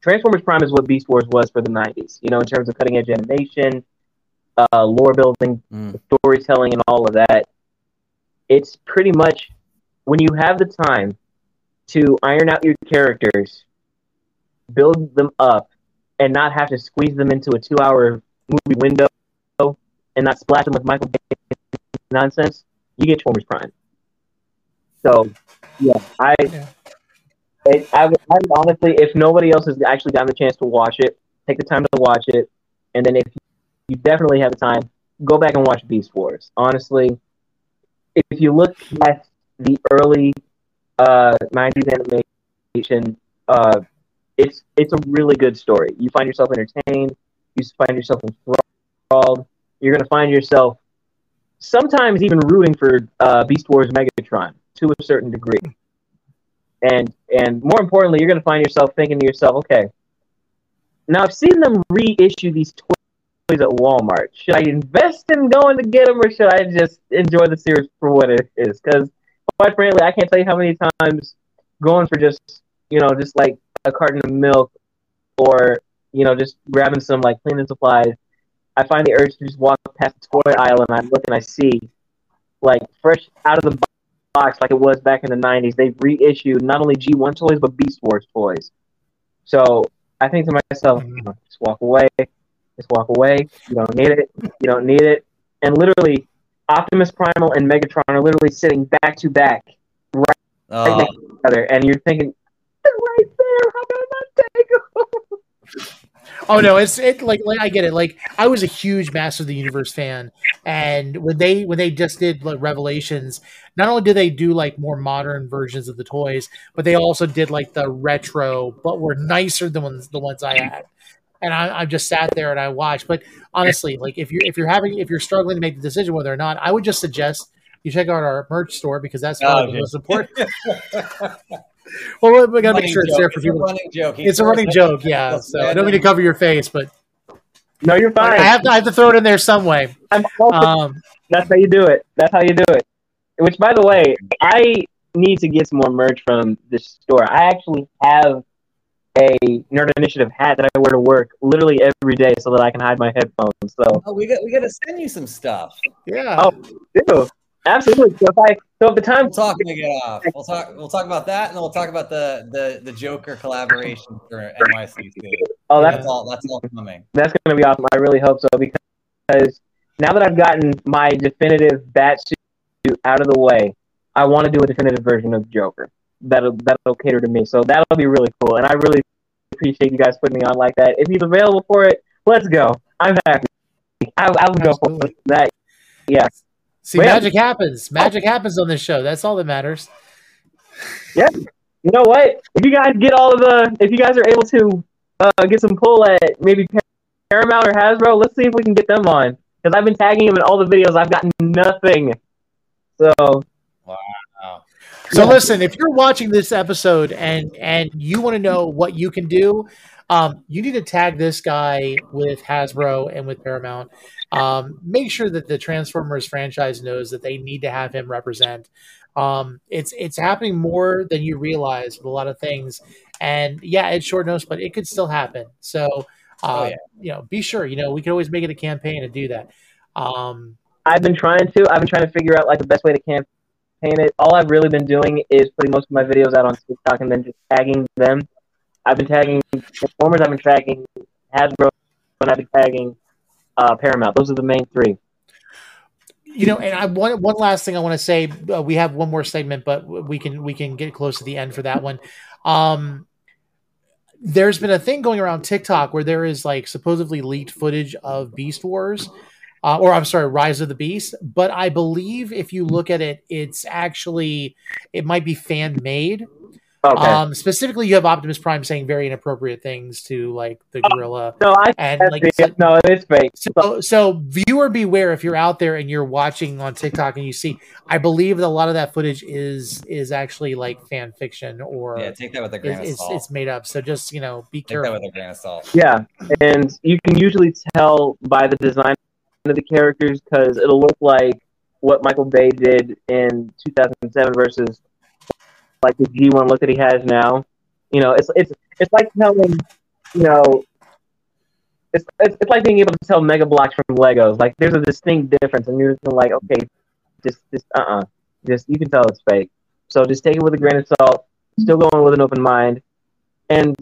Transformers Prime is what Beast Wars was for the '90s. You know, in terms of cutting edge animation, uh, lore building, Mm. storytelling, and all of that. It's pretty much when you have the time to iron out your characters, build them up, and not have to squeeze them into a two-hour movie window and not splash them with Michael Bay nonsense, you get Transformers Prime. So, yeah, I, Yeah. I, I, would- I would honestly, if nobody else has actually gotten the chance to watch it, take the time to watch it, and then if you definitely have the time, go back and watch Beast Wars. Honestly, if you look at the early uh, '90s animation, uh, it's it's a really good story. You find yourself entertained. You find yourself enthralled. You're gonna find yourself sometimes even rooting for uh, Beast Wars Megatron to a certain degree. And and more importantly, you're gonna find yourself thinking to yourself, okay, now I've seen them reissue these toys at Walmart. Should I invest in going to get them, or should I just enjoy the series for what it is? Because quite frankly, I can't tell you how many times going for just you know just like a carton of milk or you know just grabbing some like cleaning supplies. I find the urge to just walk past the toy aisle and I look and I see like fresh out of the box like it was back in the 90s. They've reissued not only G1 toys but Beast Wars toys. So I think to myself, Mhm. just walk away, Just walk away. You don't need it. You don't need it. And literally, Optimus Primal and Megatron are literally sitting back to back, right Oh, next to each other, and you're thinking, "They're right there. How can I not take them?" Oh no, it's it like, like I get it. Like I was a huge Master of the Universe fan, and when they when they just did like Revelations, not only did they do like more modern versions of the toys, but they also did like the retro, but were nicer than ones the ones I had. And I, I just sat there and I watched. But honestly, like if you're if you're having if you're struggling to make the decision whether or not, I would just suggest you check out our merch store because that's Oh, probably the most important. Well, we gotta make running sure it's there for It's a people. running joke. It's a running joke, yeah. So I don't mean to cover your face, but No, you're fine. I have to, I have to throw it in there some way. I'm also Um, That's how you do it. That's how you do it. Which, by the way, I need to get some more merch from this store. I actually have a Nerd Initiative hat that I wear to work literally every day so that I can hide my headphones. So, Oh, we got we got to send you some stuff. yeah. Oh. do absolutely. So if I, so if the time, We'll talk when we get off. We'll talk. We'll talk about that, and then we'll talk about the the the Joker collaboration for NYCC. oh, that's That's all. That's all coming. that's going to be awesome. I really hope so because now that I've gotten my definitive bat suit out of the way, I want to do a definitive version of Joker. That'll that'll cater to me. So that'll be really cool, and I really appreciate you guys putting me on like that. If he's available for it, let's go. I'm happy. I, I would go for that. Yeah, See, Well, magic happens. Magic happens on this show. That's all that matters. Yep. You know what? If you guys get all of the, if you guys are able to uh, get some pull at maybe Paramount or Hasbro, let's see if we can get them on. Because I've been tagging them in all the videos. I've gotten nothing. So Wow. So Yeah. listen, if you're watching this episode and and you want to know what you can do, um, you need to tag this guy with Hasbro and with Paramount. Um, make sure that the Transformers franchise knows that they need to have him represent. Um, it's it's happening more than you realize with a lot of things, and yeah, it's short notice, but it could still happen. So, uh, Oh, yeah. you know, be sure. You know, we can always make it a campaign to do that. Um, I've been trying to. I've been trying to figure out like the best way to campaign it. All I've really been doing is putting most of my videos out on TikTok and then just tagging them. I've been tagging Transformers. I've been tagging Hasbro, and I've been tagging uh, Paramount. Those are the main three. you know and i one one last thing i want to say uh, we have one more segment but we can we can get close to the end for that one um there's been a thing going around tiktok where there is like supposedly leaked footage of beast wars uh, or i'm sorry rise of the beast but i believe if you look at it it's actually it might be fan made Okay. um specifically you have optimus prime saying very inappropriate things to like the gorilla no, I and that's like it. no, it's fake. so, so viewer beware if you're out there and you're watching on TikTok and you see, I believe that a lot of that footage is is actually like fan fiction or Yeah, take that with a grain it's, of salt. it's made up. So just you know, be take that careful. with a grain of salt. Yeah, and you can usually tell by the design of the characters because it'll look like what Michael Bay did in 2007 versus like the G1 look that he has now. You know, it's it's it's like telling, you know, it's it's, it's like being able to tell Mega Bloks from Legos. Like there's a distinct difference, and you're just like, okay, just just uh uh just you can tell it's fake. So just take it with a grain of salt. Still going with an open mind, and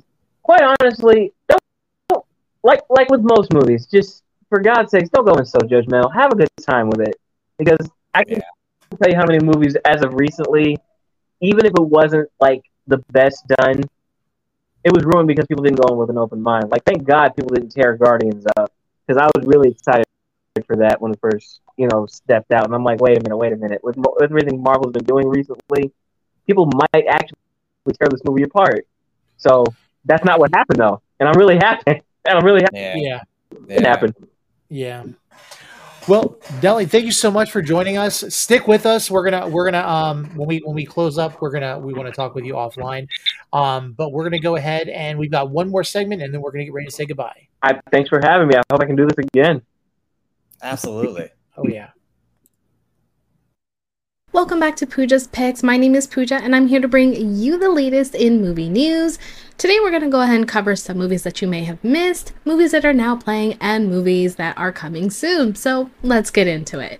quite honestly, don't don't- like like with most movies, just for God's sakes, don't go in so judgmental. Have a good time with it, because I can tell you how many movies as of recently, even if it wasn't like the best done, it was ruined because people didn't go in with an open mind. Like thank God people didn't tear Guardians up, because I was really excited for that when it first you know stepped out, and I'm like, wait a minute, wait a minute, with, with everything Marvel's been doing recently, people might actually tear this movie apart. So that's not what happened though, and I'm really happy. And I'm really happy Yeah, Yeah, it yeah. happened. yeah. Well, Nelly, thank you so much for joining us. Stick with us. We're gonna we're gonna um when we when we close up, we're gonna we want to talk with you offline. Um, but we're gonna go ahead and we've got one more segment, and then we're gonna get ready to say goodbye. I thanks for having me. I hope I can do this again. Absolutely. Oh yeah. Welcome back to Pooja's Picks. My name is Pooja, and I'm here to bring you the latest in movie news. Today, we're going to go ahead and cover some movies that you may have missed, movies that are now playing, and movies that are coming soon. So, let's get into it.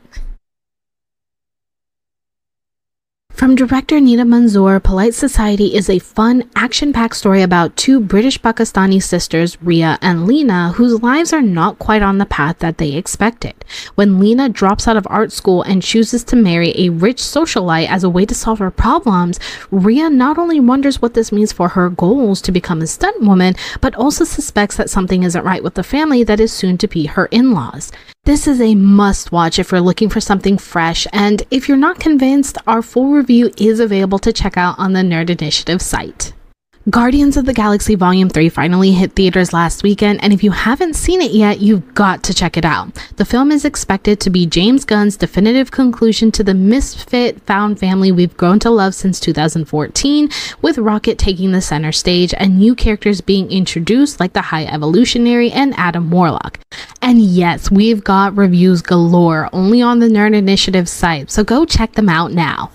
From director Nida Manzoor, Polite Society is a fun, action packed story about two British Pakistani sisters, Ria and Lena, whose lives are not quite on the path that they expected. When Lena drops out of art school and chooses to marry a rich socialite as a way to solve her problems, Ria not only wonders what this means for her goals to become a stunt woman, but also suspects that something isn't right with the family that is soon to be her in laws. This is a must watch if you're looking for something fresh, and if you're not convinced, our full review is available to check out on the Nerd Initiative site. Guardians of the Galaxy Volume 3 finally hit theaters last weekend, and if you haven't seen it yet, you've got to check it out. The film is expected to be James Gunn's definitive conclusion to the misfit found family we've grown to love since 2014, with Rocket taking the center stage and new characters being introduced like the High Evolutionary and Adam Warlock. And yes, we've got reviews galore only on the Nerd Initiative site, so go check them out now.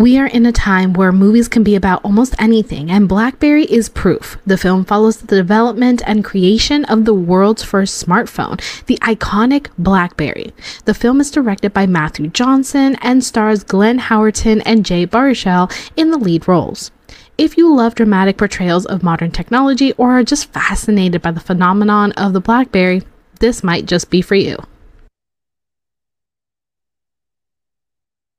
We are in a time where movies can be about almost anything, and Blackberry is proof. The film follows the development and creation of the world's first smartphone, the iconic Blackberry. The film is directed by Matthew Johnson and stars Glenn Howerton and Jay Baruchel in the lead roles. If you love dramatic portrayals of modern technology or are just fascinated by the phenomenon of the Blackberry, this might just be for you.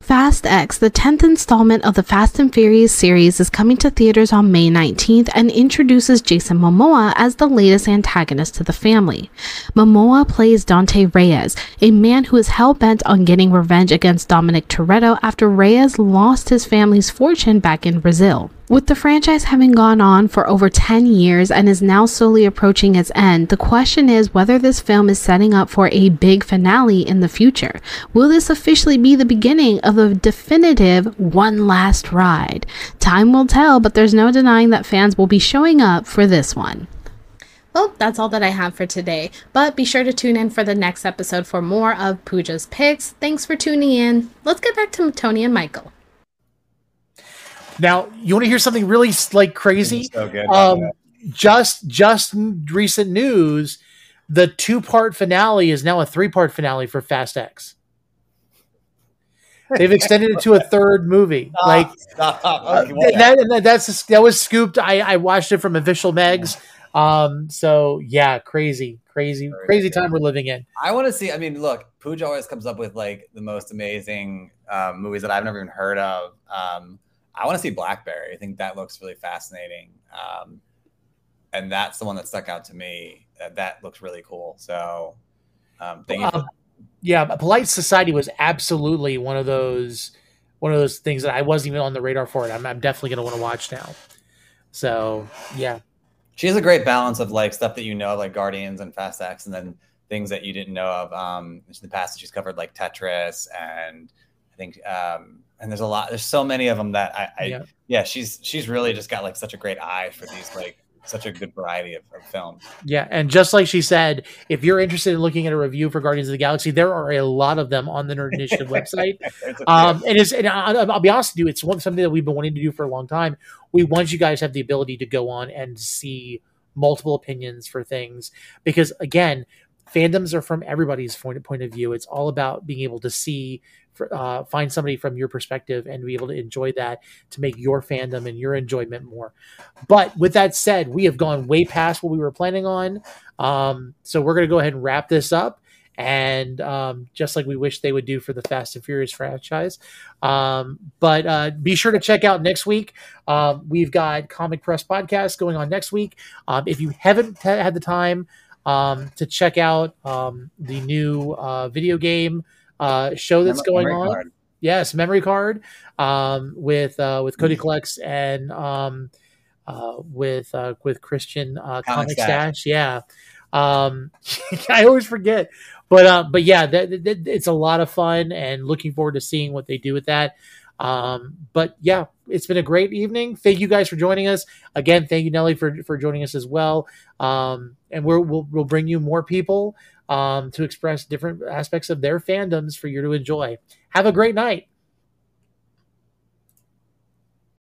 Fast X, the 10th installment of the Fast and Furious series, is coming to theaters on May 19th and introduces Jason Momoa as the latest antagonist to the family. Momoa plays Dante Reyes, a man who is hell bent on getting revenge against Dominic Toretto after Reyes lost his family's fortune back in Brazil. With the franchise having gone on for over 10 years and is now slowly approaching its end, the question is whether this film is setting up for a big finale in the future. Will this officially be the beginning of a definitive one last ride? Time will tell, but there's no denying that fans will be showing up for this one. Well, that's all that I have for today, but be sure to tune in for the next episode for more of Pooja's Picks. Thanks for tuning in. Let's get back to Tony and Michael. Now, you want to hear something really like crazy? So good. Um, just just recent news, the two part finale is now a three part finale for Fast X. They've extended it to a third movie. like Stop. uh, Okay, well, and that, that, that's that was scooped. I, I watched it from official Megs. Um, so yeah, crazy, crazy, crazy time we're living in. I want to see. I mean, look, Pooja always comes up with like the most amazing um, movies that I've never even heard of. Um, I want to see Blackberry. I think that looks really fascinating, um, and that's the one that stuck out to me. That, that looks really cool. So, um, thank you. for Um, yeah, Polite Society was absolutely one of those one of those things that I wasn't even on the radar for it. I'm, I'm definitely gonna want to watch now. So yeah, she has a great balance of like stuff that you know, like Guardians and Fast X, and then things that you didn't know of. Um, in the past, she's covered like Tetris, and I think, um, and there's a lot. There's so many of them that I, I Yeah. yeah. she's she's really just got like such a great eye for these like such a good variety of, of films. yeah, and just like she said, if you're interested in looking at a review for Guardians of the Galaxy, there are a lot of them on the Nerd Initiative website. There's a few. Um, and it's and I, I'll be honest with you, it's one something that we've been wanting to do for a long time. We want you guys to have the ability to go on and see multiple opinions for things because again, fandoms are from everybody's point point of view. It's all about being able to see, uh, find somebody from your perspective and be able to enjoy that to make your fandom and your enjoyment more. But with that said, we have gone way past what we were planning on. Um, so we're going to go ahead and wrap this up. And um, just like we wish they would do for the Fast and Furious franchise. Um, but uh, be sure to check out next week. Um, we've got Comic Press Podcast going on next week. Um, if you haven't ha- had the time um, to check out um, the new uh, video game uh, show that's Mem- going on, card. yes, Memory Card um, with uh, with Cody Collects and um, uh, with uh, with Christian uh, Comic Stash. Yeah, um, I always forget, but uh, but yeah, that, that- it's a lot of fun and looking forward to seeing what they do with that. Um, but yeah, it's been a great evening. Thank you guys for joining us again. Thank you, Nelly, for for joining us as well. Um, and we're, we'll we'll bring you more people um, to express different aspects of their fandoms for you to enjoy. Have a great night.